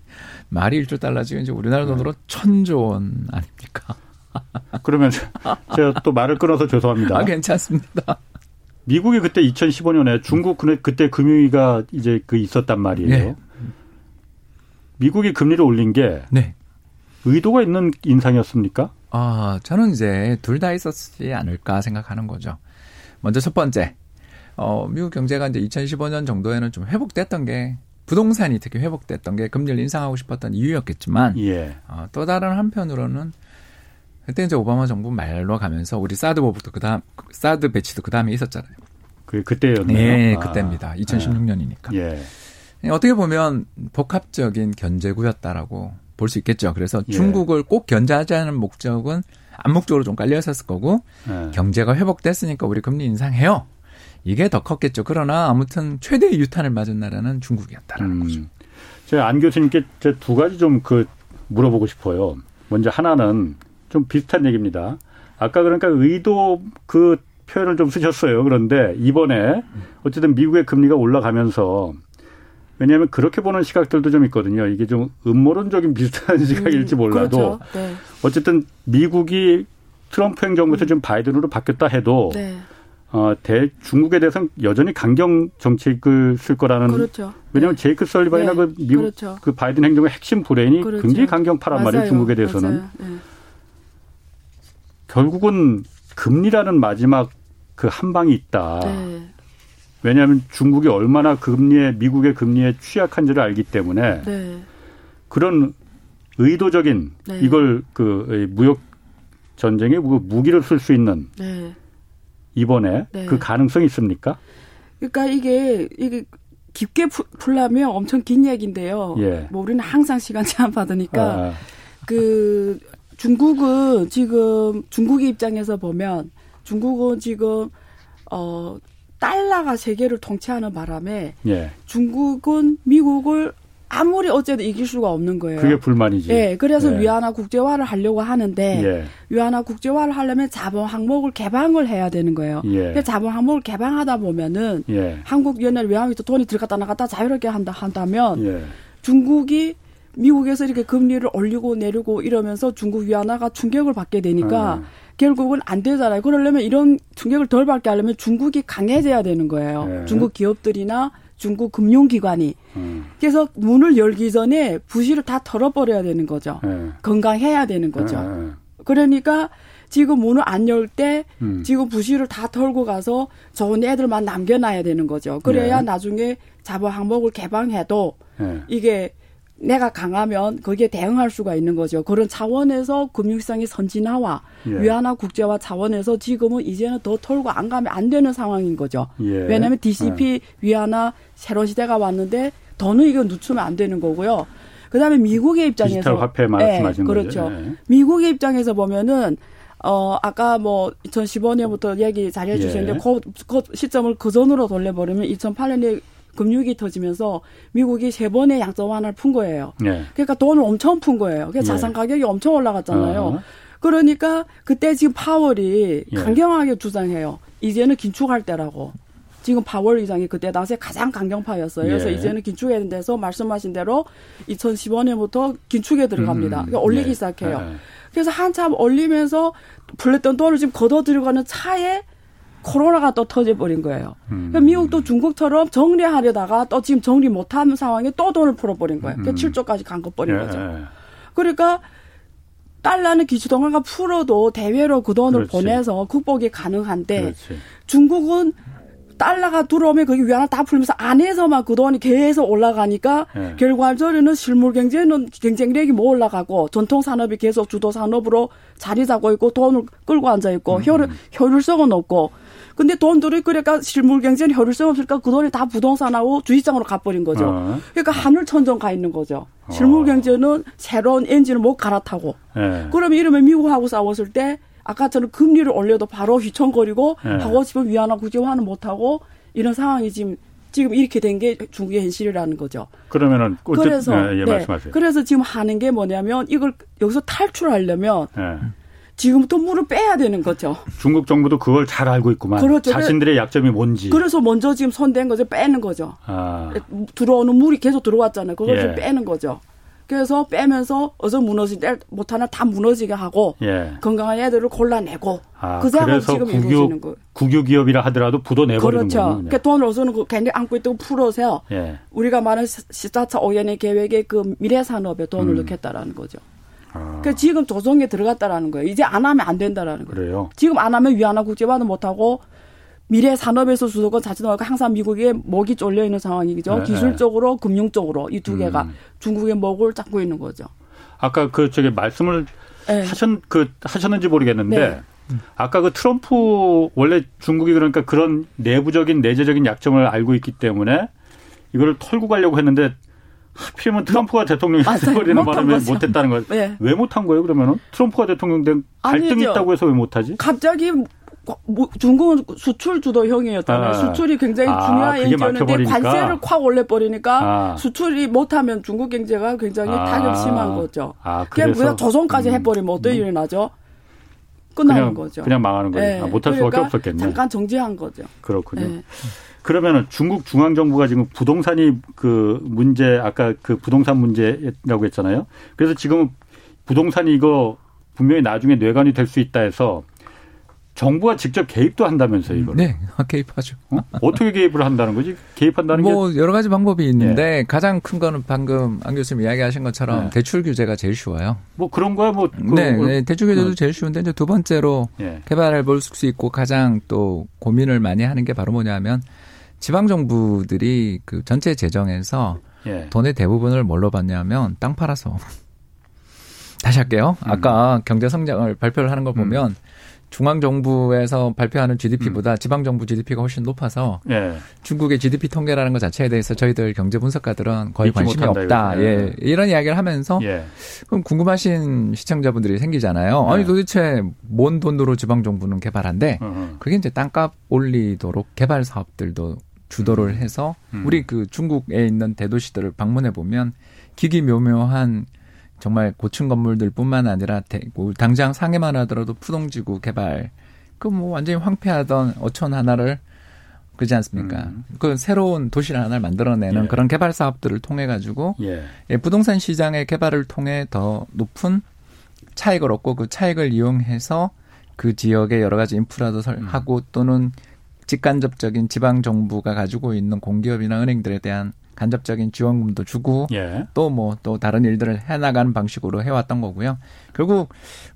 말이 1조 달러 지금 이제 우리나라 돈으로 네. 천조 원 아닙니까? (laughs) 그러면 제가 또 말을 끊어서 죄송합니다. 아, 괜찮습니다. 미국이 그때 2015년에 중국 그때 금융위가 이제 그 있었단 말이에요. 네. 미국이 금리를 올린 게 네. 의도가 있는 인상이었습니까? 아, 저는 이제 둘 다 있었지 않을까 생각하는 거죠. 먼저 첫 번째, 어, 미국 경제가 이제 2015년 정도에는 좀 회복됐던 게 부동산이 특히 회복됐던 게 금리를 인상하고 싶었던 이유였겠지만 예. 어, 또 다른 한편으로는 그때 이제 오바마 정부 말로 가면서 우리 사드 보부터 그다음 사드 배치도 그다음에 있었잖아요. 그 그때였네요. 네, 그때입니다. 2016년이니까. 예. 어떻게 보면 복합적인 견제구였다라고 볼 수 있겠죠. 그래서 예. 중국을 꼭 견제하자는 목적은 암묵적으로 좀 깔려 있었을 거고 예. 경제가 회복됐으니까 우리 금리 인상해요. 이게 더 컸겠죠. 그러나 아무튼 최대의 유탄을 맞은 나라는 중국이었다라는 음. 거죠. 제가 안 교수님께 두 가지 좀 그 물어보고 싶어요. 먼저 하나는 좀 비슷한 얘기입니다. 아까 그러니까 의도 그 표현을 좀 쓰셨어요. 그런데 이번에 어쨌든 미국의 금리가 올라가면서 왜냐하면 그렇게 보는 시각들도 좀 있거든요. 이게 좀 음모론적인 비슷한 (laughs) 시각일지 음, 몰라도 음, 그렇죠. 네. 어쨌든 미국이 트럼프 행정부에서 지금 바이든으로 바뀌었다 해도 네. 어, 대, 중국에 대해서는 여전히 강경 정책을 쓸 거라는. 그렇죠. 왜냐하면 네. 제이크 설리반이나 네. 그 미국 그렇죠. 그 바이든 행정의 핵심 브레인이 그렇죠. 굉장히 강경파란 말이에요. 중국에 대해서는. 네. 결국은 금리라는 마지막 그 한 방이 있다. 네. 왜냐하면 중국이 얼마나 금리에 미국의 금리에 취약한지를 알기 때문에 네. 그런 의도적인 네. 이걸 그 무역 전쟁에 무기를 쓸 수 있는 이번에 네. 그 가능성이 있습니까? 그러니까 이게 이게 깊게 풀라면 엄청 긴 얘기인데요. 예. 뭐 우리는 항상 시간 제한 받으니까 아. 그 중국은 지금 중국의 입장에서 보면 중국은 지금 어 달러가 세계를 통치하는 바람에 예. 중국은 미국을 아무리 어째도 이길 수가 없는 거예요. 그게 불만이지. 예. 그래서 예. 위안화 국제화를 하려고 하는데 예. 위안화 국제화를 하려면 자본 항목을 개방을 해야 되는 거예요. 예. 그 자본 항목을 개방하다 보면은 예. 한국 옛날 외환위도 돈이 들어갔다 나갔다 자유롭게 한다 한다면 예. 중국이 미국에서 이렇게 금리를 올리고 내리고 이러면서 중국 위안화가 충격을 받게 되니까 아. 결국은 안 되잖아요. 그러려면 이런 충격을 덜 받게 하려면 중국이 강해져야 되는 거예요. 예. 중국 기업들이나 중국 금융기관이. 음. 그래서 문을 열기 전에 부실을 다 털어버려야 되는 거죠. 네. 건강해야 되는 거죠. 네. 그러니까 지금 문을 안 열때 음. 지금 부실을 다 털고 가서 좋은 애들만 남겨놔야 되는 거죠. 그래야 네. 나중에 자본 항목을 개방해도 이게 내가 강하면 거기에 대응할 수가 있는 거죠. 그런 차원에서 금융시장의 선진화와 예. 위안화 국제화 차원에서 지금은 이제는 더 털고 안 가면 안 되는 상황인 거죠. 예. 왜냐하면 DCP 예. 위안화 새로운 시대가 왔는데 더는 이거 늦추면 안 되는 거고요. 그다음에 미국의 입장에서 디지털 화폐 말씀하신 네, 그렇죠. 거죠. 네. 미국의 입장에서 보면은 어 아까 뭐 2015년부터 얘기 잘 해 주셨는데 예. 그, 그 시점을 그 전으로 돌려버리면 2008년에 금융위기 터지면서 미국이 세 번의 양적 완화를 푼 거예요. 네. 그러니까 돈을 엄청 푼 거예요. 그래서 자산 가격이 엄청 올라갔잖아요. 어. 그러니까 그때 지금 파월이 예. 강경하게 주장해요. 이제는 긴축할 때라고. 지금 파월 의장이 그때 당시에 가장 강경파였어요. 그래서 예. 이제는 긴축해야 된다서 말씀하신 대로 2015년부터 긴축에 들어갑니다. 음, 그러니까 올리기 예. 시작해요. 예. 그래서 한참 올리면서 불렸던 돈을 지금 걷어 들어가는 차에 코로나가 또 터져버린 거예요. 음. 그러니까 미국도 중국처럼 정리하려다가 또 지금 정리 못하는 상황에 또 돈을 풀어버린 거예요. 그러니까 음. 7조까지 간것버린 예. 거죠. 그러니까 달러는 기초통화가 풀어도 대외로 그 돈을 그렇지. 보내서 극복이 가능한데 그렇지. 중국은 달러가 들어오면 거기 위안화 다 풀면서 안에서만 그 돈이 계속 올라가니까 네. 결과적으로는 실물 경제는 경쟁력이 못 올라가고 전통 산업이 계속 주도 산업으로 자리 잡고 있고 돈을 끌고 앉아 있고 음. 효율, 효율성은 없고 근데 돈들이 그러니까 실물 경제는 효율성 없으니까 그 돈이 다 부동산하고 주식장으로 가버린 거죠. 어. 그러니까 하늘 천정 가 있는 거죠. 실물 어. 경제는 새로운 엔진을 못 갈아타고. 네. 그러면 이러면 미국하고 싸웠을 때 아까처럼 금리를 올려도 바로 휘청거리고 네. 하고 싶은 위안화 국제화는 못하고 이런 상황이 지금 지금 이렇게 된 게 중국의 현실이라는 거죠. 그러면은 그래서 네, 예, 네. 말씀하세요. 그래서 지금 하는 게 뭐냐면 이걸 여기서 탈출하려면 네. 지금부터 물을 빼야 되는 거죠. 중국 정부도 그걸 잘 알고 있구만. 그렇죠. 자신들의 약점이 뭔지. 그래서 먼저 지금 손댄 거죠. 빼는 거죠. 아. 들어오는 물이 계속 들어왔잖아요. 그걸 예. 빼는 거죠. 그래서 빼면서 어서 무너질 때 못하나 다 무너지게 하고 예. 건강한 애들을 골라내고 아, 그 작업이 지금 국유, 이루어지는 거예요. 국유 기업이라 하더라도 부도 내버리는 그렇죠. 그러니까 돈을 어서는 그 굉장히 안고 있다고 풀어서 예. 우리가 말하는 14차 오연의 계획에 그 미래 산업에 돈을 음. 넣겠다라는 거죠. 아. 그 지금 조정에 들어갔다라는 거예요. 이제 안 하면 안 된다라는 거예요. 그래요? 지금 안 하면 위안화 국제화도 못 하고 미래 산업에서 주도권 자체도 항상 미국의 목이 쫄려 있는 상황이죠. 네, 기술적으로, 네. 금융적으로 이 두 개가 음. 중국의 목을 잡고 있는 거죠. 아까 그 저기 말씀을 네. 하셨 그 하셨는지 모르겠는데 네. 아까 그 트럼프 원래 중국이 그러니까 그런 내부적인 내재적인 약점을 알고 있기 때문에 이거를 털고 가려고 했는데 하필이면 트럼프가 대통령이 돼버리는 바람에 못했다는 거예요. 네. 왜 못한 거예요 그러면은 트럼프가 대통령 된 갈등이 아니죠. 있다고 해서 왜 못하지? 갑자기 뭐 중국은 수출 주도형이었잖아요. 아, 수출이 굉장히 아, 중요한 엔지였는데 관세를 확 올려버리니까 아. 수출이 못하면 중국 경제가 굉장히 아. 타격 심한 거죠. 아, 그래서 그냥 조선까지 음. 해버리면 어떤 음. 일이 나죠? 끝나는 그냥, 거죠. 그냥 망하는 거죠. 네. 못할 그러니까 수밖에 없었겠네. 잠깐 정지한 거죠. 그렇군요. 네. 그러면은 중국 중앙 정부가 지금 부동산이 그 문제 아까 그 부동산 문제라고 했잖아요. 그래서 지금 부동산이 이거 분명히 나중에 뇌관이 될 수 있다 해서 정부가 직접 개입도 한다면서요, 이거 네, (laughs) 개입하죠. 어? 떻게 개입을 한다는 거지? 개입한다는 뭐 게? 여러 가지 방법이 있는데 네. 가장 큰 거는 방금 안 교수님 이야기하신 것처럼 네. 대출 규제가 제일 쉬워요. 뭐 그런 거야, 뭐. 그 네, 네, 대출 규제도 어. 제일 쉬운데 이제 두 번째로 예. 개발을 볼수 있고 가장 또 고민을 많이 하는 게 바로 뭐냐면 지방 정부들이 그 전체 재정에서 예. 돈의 대부분을 뭘로 받냐면 땅 팔아서. 다시 할게요. 음. 아까 경제 성장을 발표를 하는 걸 보면 음. 중앙 정부에서 발표하는 GDP보다 음. 지방 정부 GDP가 훨씬 높아서 예. 중국의 GDP 통계라는 것 자체에 대해서 저희들 경제 분석가들은 거의 관심이 없다. 예. 예. 이런 이야기를 하면서 예. 그럼 궁금하신 시청자분들이 생기잖아요. 네. 아니 도대체 뭔 돈으로 지방 정부는 개발한데 uh-huh. 그게 이제 땅값 올리도록 개발 사업들도 주도를 음. 해서 음. 우리 그 중국에 있는 대도시들을 방문해 보면 기기묘묘한 정말 고층 건물들뿐만 아니라 뭐 당장 상해만 하더라도 푸동지구 개발 그 뭐 완전히 황폐하던 어촌 하나를 그렇지 않습니까? 음. 그 새로운 도시를 하나를 만들어내는 예. 그런 개발 사업들을 통해 가지고 예. 예, 부동산 시장의 개발을 통해 더 높은 차익을 얻고 그 차익을 이용해서 그 지역의 여러 가지 인프라도 음. 하고 또는 직간접적인 지방 정부가 가지고 있는 공기업이나 은행들에 대한 간접적인 지원금도 주고 예. 또뭐또 뭐, 또 다른 일들을 해나가는 방식으로 해왔던 거고요. 결국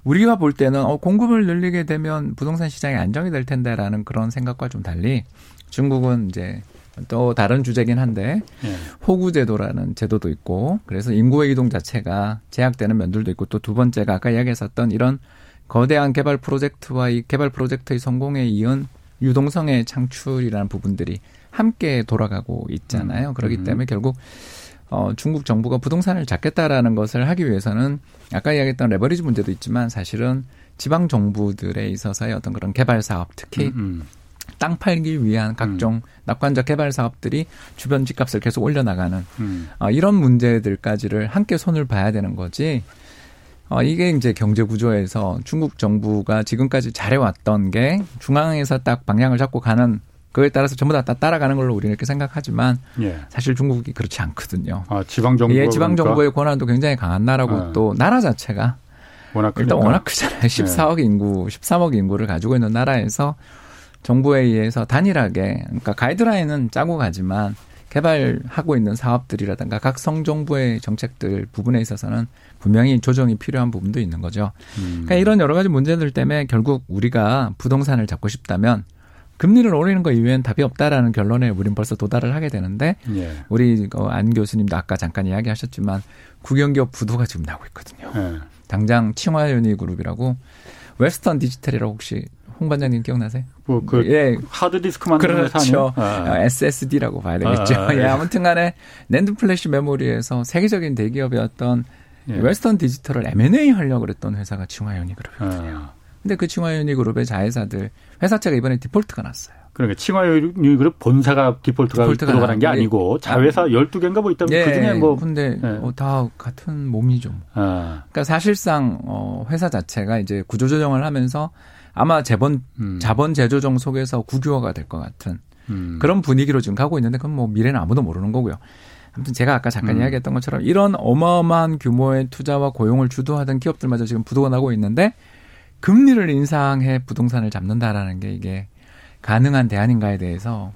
우리가 볼 때는 어, 공급을 늘리게 되면 부동산 시장이 안정이 될 텐데라는 그런 생각과 좀 달리 중국은 이제 또 다른 주제긴 한데 예. 호구 제도라는 제도도 있고 그래서 인구의 이동 자체가 제약되는 면들도 있고 또 두 번째가 아까 이야기했었던 이런 거대한 개발 프로젝트와 이 개발 프로젝트의 성공에 이은 유동성의 창출이라는 부분들이 함께 돌아가고 있잖아요. 음. 그렇기 음. 때문에 결국 어, 중국 정부가 부동산을 잡겠다라는 것을 하기 위해서는 아까 이야기했던 레버리지 문제도 있지만 사실은 지방 정부들에 있어서의 어떤 그런 개발 사업 특히 음, 음. 땅 팔기 위한 각종 음. 낙관적 개발 사업들이 주변 집값을 계속 올려나가는 음. 어, 이런 문제들까지를 함께 손을 봐야 되는 거지. 어, 이게 이제 경제 구조에서 중국 정부가 지금까지 잘해왔던 게 중앙에서 딱 방향을 잡고 가는 그에 따라서 전부 다 따라가는 걸로 우리는 이렇게 생각하지만 예. 사실 중국이 그렇지 않거든요. 아, 지방 정부 예, 지방 정부의 그러니까? 권한도 굉장히 강한 나라고 아. 또 나라 자체가 워낙 일단 워낙 크잖아요. 14억 예. 인구, 13억 인구를 가지고 있는 나라에서 정부에 의해서 단일하게 그러니까 가이드라인은 짜고 가지만 개발하고 있는 사업들이라든가 각 성정부의 정책들 부분에 있어서는 분명히 조정이 필요한 부분도 있는 거죠. 음. 그러니까 이런 여러 가지 문제들 때문에 결국 우리가 부동산을 잡고 싶다면 금리를 올리는 거 이외엔 답이 없다라는 결론에 우린 벌써 도달을 하게 되는데 예. 우리 어, 안 교수님도 아까 잠깐 이야기하셨지만 국영기업 부도가 지금 나고 있거든요. 예. 당장 칭화유니 그룹이라고 Western Digital이라고 혹시 홍 반장님 기억나세요? 뭐그 예. 하드 디스크 만드는 그렇죠. 아. SSD라고 봐야 되겠죠. 아, 예. 예. 아무튼간에 낸드 플래시 메모리에서 세계적인 대기업이었던 예. Western Digital을 M&A 하려고 그랬던 회사가 칭화유니 그룹이거든요. 아. 근데 그 칭화유니 그룹의 자회사들 회사채가 이번에 디폴트가 났어요. 그러니까 칭화유니 그룹 본사가 디폴트가, 디폴트가 들어가는 게 아니고 자회사 12개인가 뭐 있다면 예, 그중에 뭐 근데 예. 어, 다 같은 몸이죠. 아. 그러니까 사실상 어 회사 자체가 이제 구조 조정을 하면서 아마 재본 음. 자본 재조정 속에서 국유화가 될 것 같은 음. 그런 분위기로 지금 가고 있는데 그건 뭐 미래는 아무도 모르는 거고요. 아무튼 제가 아까 잠깐 음. 이야기했던 것처럼 이런 어마어마한 규모의 투자와 고용을 주도하던 기업들마저 지금 부도가 나고 있는데 금리를 인상해 부동산을 잡는다라는 게 이게 가능한 대안인가에 대해서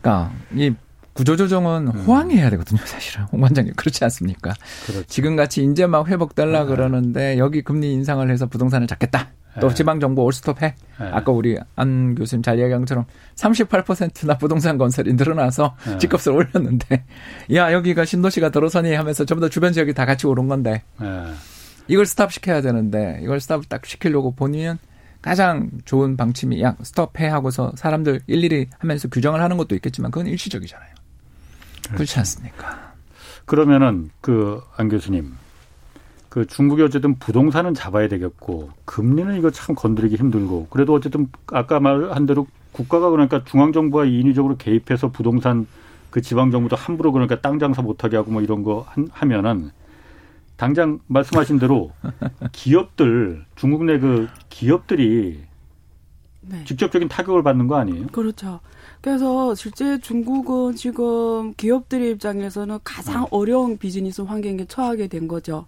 그러니까 이 구조조정은 음. 호황해야 되거든요, 사실은. 홍 관장님 그렇지 않습니까? 그렇죠. 지금 같이 이제 막 회복달라 아. 그러는데 여기 금리 인상을 해서 부동산을 잡겠다. 또 네. 지방정부 올스톱해. 네. 아까 우리 안 교수님 잘 이야기한 것처럼 38%나 부동산 건설이 늘어나서 네. 집값을 올렸는데 야 여기가 신도시가 들어서니 하면서 전부 다 주변 지역이 다 같이 오른 건데 이걸 스탑 시켜야 되는데 이걸 스탑을 딱 시키려고 본인은 가장 좋은 방침이 야 스톱해 하고서 사람들 일일이 하면서 규정을 하는 것도 있겠지만 그건 일시적이잖아요. 그렇죠. 그렇지 않습니까? 그러면은 그 안 교수님 그 중국이 어쨌든 부동산은 잡아야 되겠고 금리는 이거 참 건드리기 힘들고 그래도 어쨌든 아까 말한 대로 국가가 그러니까 중앙 정부가 인위적으로 개입해서 부동산 그 지방 정부도 함부로 그러니까 땅 장사 못하게 하고 뭐 이런 거 하면은 당장 말씀하신 대로 (laughs) 기업들 중국 내 그 기업들이 네. 직접적인 타격을 받는 거 아니에요? 그렇죠. 그래서 실제 중국은 지금 기업들의 입장에서는 가장 네. 어려운 비즈니스 환경에 처하게 된 거죠.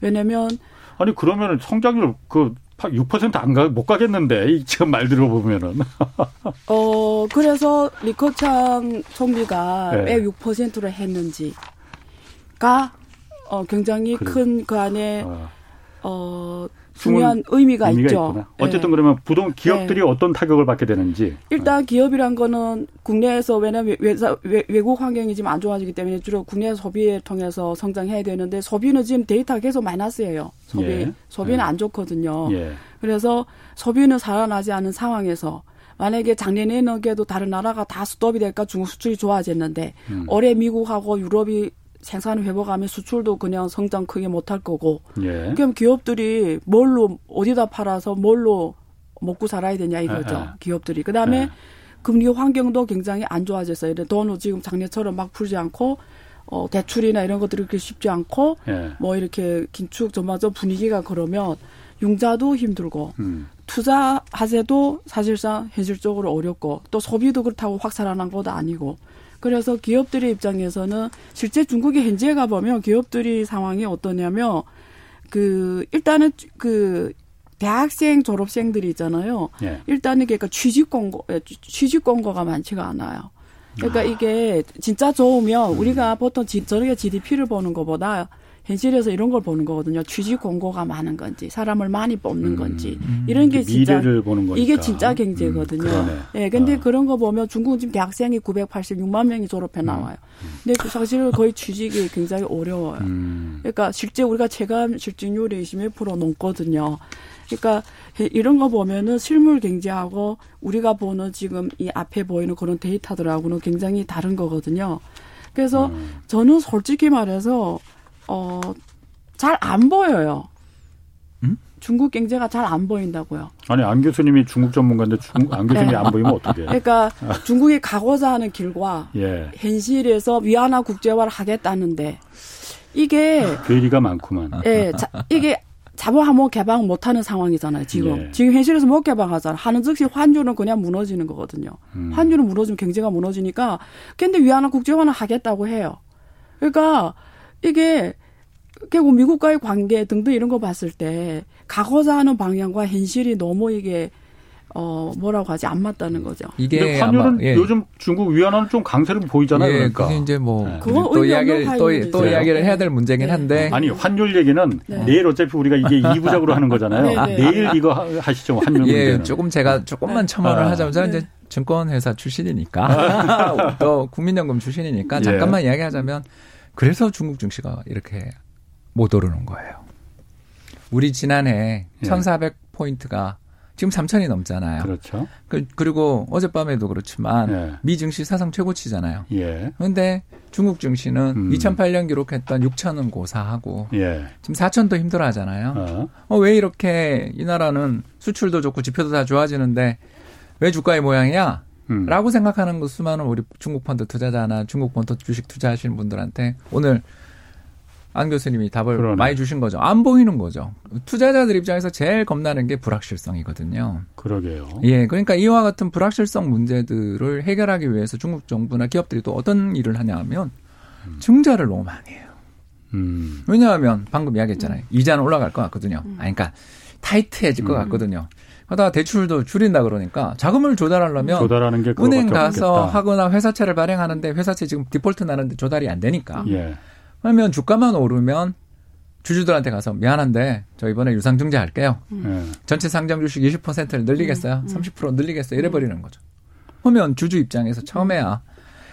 왜냐면 아니 그러면은 성장률 그 6%안 가, 못 가겠는데, 지금 말 들어보면은. (laughs) 어, 그래서 리커창 총리가 네. 왜 6%를 했는지가, 어, 굉장히 그래. 큰그 안에, 어, 어 중요한 의미가, 의미가 있죠. 있구나. 어쨌든 네. 그러면 부동 기업들이 네. 어떤 타격을 받게 되는지. 일단 기업이란 거는 국내에서 왜냐하면 외, 외국 환경이 지금 안 좋아지기 때문에 주로 국내 소비를 통해서 성장해야 되는데 소비는 지금 데이터가 계속 마이너스예요. 소비 예. 소비는 예. 안 좋거든요. 예. 그래서 소비는 살아나지 않은 상황에서 만약에 작년에는 도 다른 나라가 다 스톱이 될까 중국 수출이 좋아졌는데 음. 올해 미국하고 유럽이 생산을 회복하면 수출도 그냥 성장 크게 못할 거고. 예. 그럼 기업들이 뭘로 어디다 팔아서 뭘로 먹고 살아야 되냐 이거죠. 에헤. 기업들이. 그다음에 에 금리 환경도 굉장히 안 좋아졌어요. 돈을 지금 작년처럼 막 풀지 않고 어 대출이나 이런 것들이 그렇게 쉽지 않고 예. 뭐 이렇게 긴축 전반적 분위기가 그러면 융자도 힘들고 음. 투자 하세도 사실상 현실적으로 어렵고 또 소비도 그렇다고 확 살아난 것도 아니고 그래서 기업들의 입장에서는 실제 중국에 현지에 가보면 기업들이 상황이 어떠냐면 그 일단은 그 대학생 졸업생들이 있잖아요. 예. 일단은 그러니까 취직 공고 예, 취직 공고가 많지가 않아요. 그러니까 아. 이게 진짜 좋으면 음. 우리가 보통 저녁에 GDP를 보는 것보다 현실에서 이런 걸 보는 거거든요. 취직 공고가 많은 건지, 사람을 많이 뽑는 음, 건지, 음, 이런 게 진짜 이게 진짜 경제거든요. 음, 예, 네, 근데 어. 그런 거 보면 중국은 지금 대학생이 986만 명이 졸업해 음, 나와요. 음. 근데 그 사실은 거의 취직이 굉장히 어려워요. 음. 그러니까 실제 우리가 체감 실직률이 20몇 프로 넘거든요. 그러니까 이런 거 보면은 실물 경제하고 우리가 보는 지금 이 앞에 보이는 그런 데이터들하고는 굉장히 다른 거거든요. 그래서 저는 솔직히 말해서 어, 잘 안 보여요. 음? 중국 경제가 잘 안 보인다고요. 아니 안 교수님이 중국 전문가인데 중, 안 (laughs) 교수님이 네. 안 보이면 어떻게? 그러니까 중국이 가고자 하는 길과 (laughs) 예. 현실에서 위안화 국제화를 하겠다는데 이게 괴리가 많구만. 예, 자, 이게 자본 한번 개방 못하는 상황이잖아요. 지금 예. 지금 현실에서 못 개방하잖아. 하는 즉시 환율은 그냥 무너지는 거거든요. 음. 환율은 무너지면 경제가 무너지니까 근데 위안화 국제화는 하겠다고 해요. 그러니까 이게 결국 미국과의 관계 등등 이런 거 봤을 때 가고자 하는 방향과 현실이 너무 이게 어 뭐라고 하지 안 맞다는 거죠. 이게 환율은 예. 요즘 중국 위안화는 좀 강세를 보이잖아요. 예, 그러니까 이제 뭐 네. 또 이야기를 또, 또 이야기를 해야 될 문제긴 네. 한데 아니 환율 얘기는 네. 내일 어차피 우리가 이게 2부작으로 하는 거잖아요. 네, 네. 내일 이거 하시죠 환율 문제. 예, 조금 제가 조금만 첨언을 아. 하자면 저는 이제 증권회사 출신이니까 (laughs) 또 국민연금 출신이니까 예. 잠깐만 예. 이야기하자면 그래서 중국 증시가 이렇게 못 오르는 거예요. 우리 지난해 예. 1,400포인트가 지금 3천이 넘잖아요. 그렇죠. 그, 리고 어젯밤에도 그렇지만 예. 미 증시 사상 최고치잖아요. 예. 그런데 중국 증시는 음. 2008년 기록했던 6천은 고사하고 예. 지금 4천도 힘들어하잖아요. 어. 어, 왜 이렇게 이 나라는 수출도 좋고 지표도 다 좋아지는데 왜 주가의 모양이야? 음. 라고 생각하는 것 수많은 우리 중국 펀드 투자자나 중국 펀드 주식 투자하시는 분들한테 오늘 안 교수님이 답을 그러네. 많이 주신 거죠. 안 보이는 거죠. 투자자들 입장에서 제일 겁나는 게 불확실성이거든요. 그러게요. 예, 그러니까 이와 같은 불확실성 문제들을 해결하기 위해서 중국 정부나 기업들이 또 어떤 일을 하냐 하면 음. 증자를 너무 많이 해요. 음. 왜냐하면 방금 이야기했잖아요. 음. 이자는 올라갈 것 같거든요. 음. 아니, 그러니까 타이트해질 것 음. 같거든요. 하다가 대출도 줄인다 그러니까 자금을 조달하려면 조달하는 게 은행 가서 없겠다. 하거나 회사채를 발행하는데 회사채 지금 디폴트 나는데 조달이 안 되니까 예. 그러면 주가만 오르면 주주들한테 가서 미안한데 저 이번에 유상증자 할게요. 음. 전체 상장 주식 20%를 늘리겠어요. 음. 30% 음. 늘리겠어요. 이래 버리는 거죠. 그러면 주주 입장에서 처음에야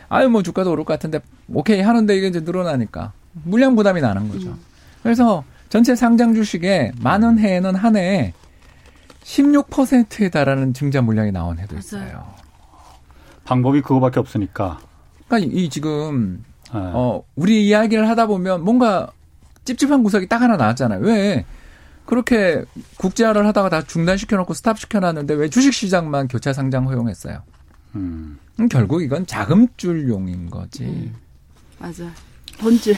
아유 뭐 주가도 오를 것 같은데 오케이 하는데 이게 이제 늘어나니까 물량 부담이 나는 거죠. 음. 그래서 전체 상장 주식의 많은 해에는 한 해에 16%에 달하는 증자 물량이 나온 해도 있어요. 방법이 그거밖에 없으니까. 그러니까 이 지금 네. 어, 우리 이야기를 하다 보면 뭔가 찝찝한 구석이 딱 하나 나왔잖아요. 왜? 그렇게 국제화를 하다가 다 중단시켜놓고 스탑시켜놨는데 왜 주식시장만 교차 상장 허용했어요? 음. 결국 이건 자금줄용인 거지. 음. 맞아. 본질.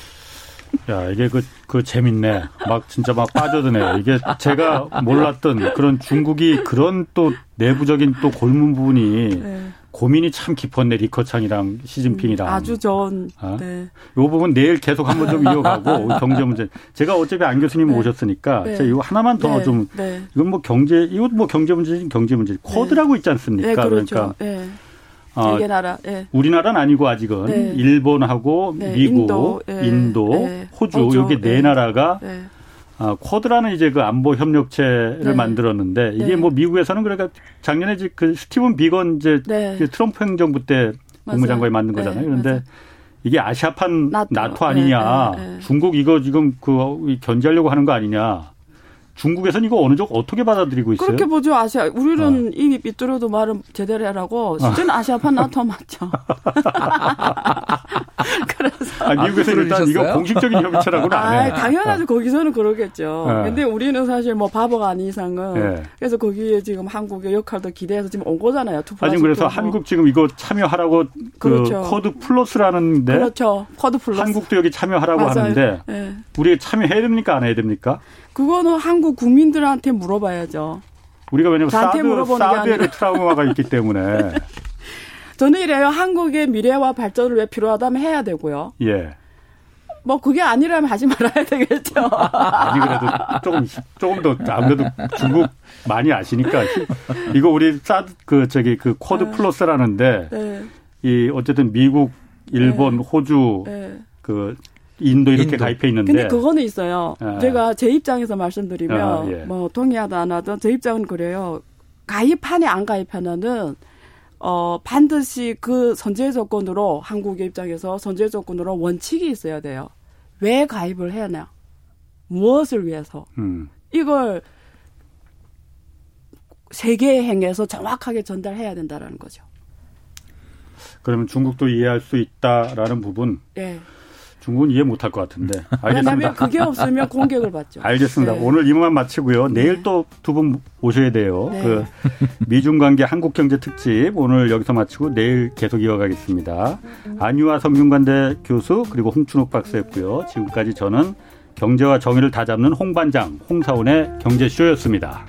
야, 이게 그, 그 재밌네. 막 진짜 막 빠져드네요. 이게 제가 몰랐던 그런 중국이 그런 또 내부적인 또 골문 부분이 네. 고민이 참 깊었네 리커창이랑 시진핑이랑 음, 아주 전. 어? 네. 요 부분 내일 계속 한번 좀 이어가고 경제 문제. 제가 어차피 안 교수님 네. 오셨으니까 네. 제가 이거 하나만 더좀 네. 네. 이건 뭐 경제 이것 뭐 경제 문제지 경제 문제. 코드라고 있지 않습니까? 네, 그렇죠. 그러니까 어, 네 나라. 네. 우리나라는 아니고 아직은 네. 일본하고 네. 미국, 인도, 네. 인도 호주, 호주 여기 네 나라가 아, 쿼드라는 이제 그 안보 협력체를 네. 만들었는데 이게 네. 뭐 미국에서는 그러니까 작년에 그 스티븐 비건 이제 네. 그 트럼프 행정부 때 국무장관이 만든 네. 거잖아요. 그런데 맞아요. 이게 아시아판 나토, 나토 아니냐. 네, 네, 중국 이거 지금 그 견제하려고 하는 거 아니냐. 중국에서는 이거 어느 정도 어떻게 받아들이고 있어요? 그렇게 보죠. 아시아 우리는 어. 이미 삐뚤어도 말은 제대로 하라고 실제는 어. 아시아판 나토 맞죠. (laughs) 그래서 아, 미국에서 일단 이거 공식적인 협의체라고는 안 해요. 아, 당연하죠. 거기서는 그러겠죠. 네. 근데 우리는 사실 뭐 바보가 아닌 이상은 네. 그래서 거기에 지금 한국의 역할도 기대해서 지금 온 거잖아요. 아니 그래서 한국 지금 이거 참여하라고 그 그렇죠. 그 쿼드 플러스라는데 그렇죠. 쿼드 플러스 한국도 여기 참여하라고 맞아요. 하는데 네. 우리 참여해야 됩니까 안 해야 됩니까? 그거는 한국 국민들한테 물어봐야죠. 우리가 왜냐면 사드, 사드의 트라우마가 있기 때문에. (laughs) 저는 이래요. 한국의 미래와 발전을 위해 필요하다면 해야 되고요. 예. 뭐 그게 아니라면 하지 말아야 되겠죠. (laughs) 아니 그래도 조금 조금 더 아무래도 중국 많이 아시니까 이거 우리 사드 그 저기 그 쿼드 네. 플러스라는데 네. 이 어쨌든 미국, 일본, 네. 호주 네. 그 인도 이렇게 인도. 가입해 있는데. 근데 그거는 있어요. 아. 제가 제 입장에서 말씀드리면 아, 예. 뭐 동의하든 안 하든 제 입장은 그래요. 가입하냐 안 가입하냐는 어 반드시 그 선제 조건으로 한국의 입장에서 선제 조건으로 원칙이 있어야 돼요. 왜 가입을 해야 하냐? 무엇을 위해서? 음. 이걸 세계 행에서 정확하게 전달해야 된다라는 거죠. 그러면 중국도 이해할 수 있다라는 부분. 네. 중국은 이해 못할 것 같은데. (laughs) 알겠습니다. 왜냐하면 그게 없으면 공격을 받죠. 알겠습니다. 네. 오늘 이만 마치고요. 네. 내일 또두 분 오셔야 돼요. 네. 그 미중 관계 한국 경제 특집 오늘 여기서 마치고 내일 계속 이어가겠습니다. 안유아 성균관대 교수 그리고 홍춘욱 박사였고요. 지금까지 저는 경제와 정의를 다잡는 홍반장 홍사원의 경제쇼였습니다.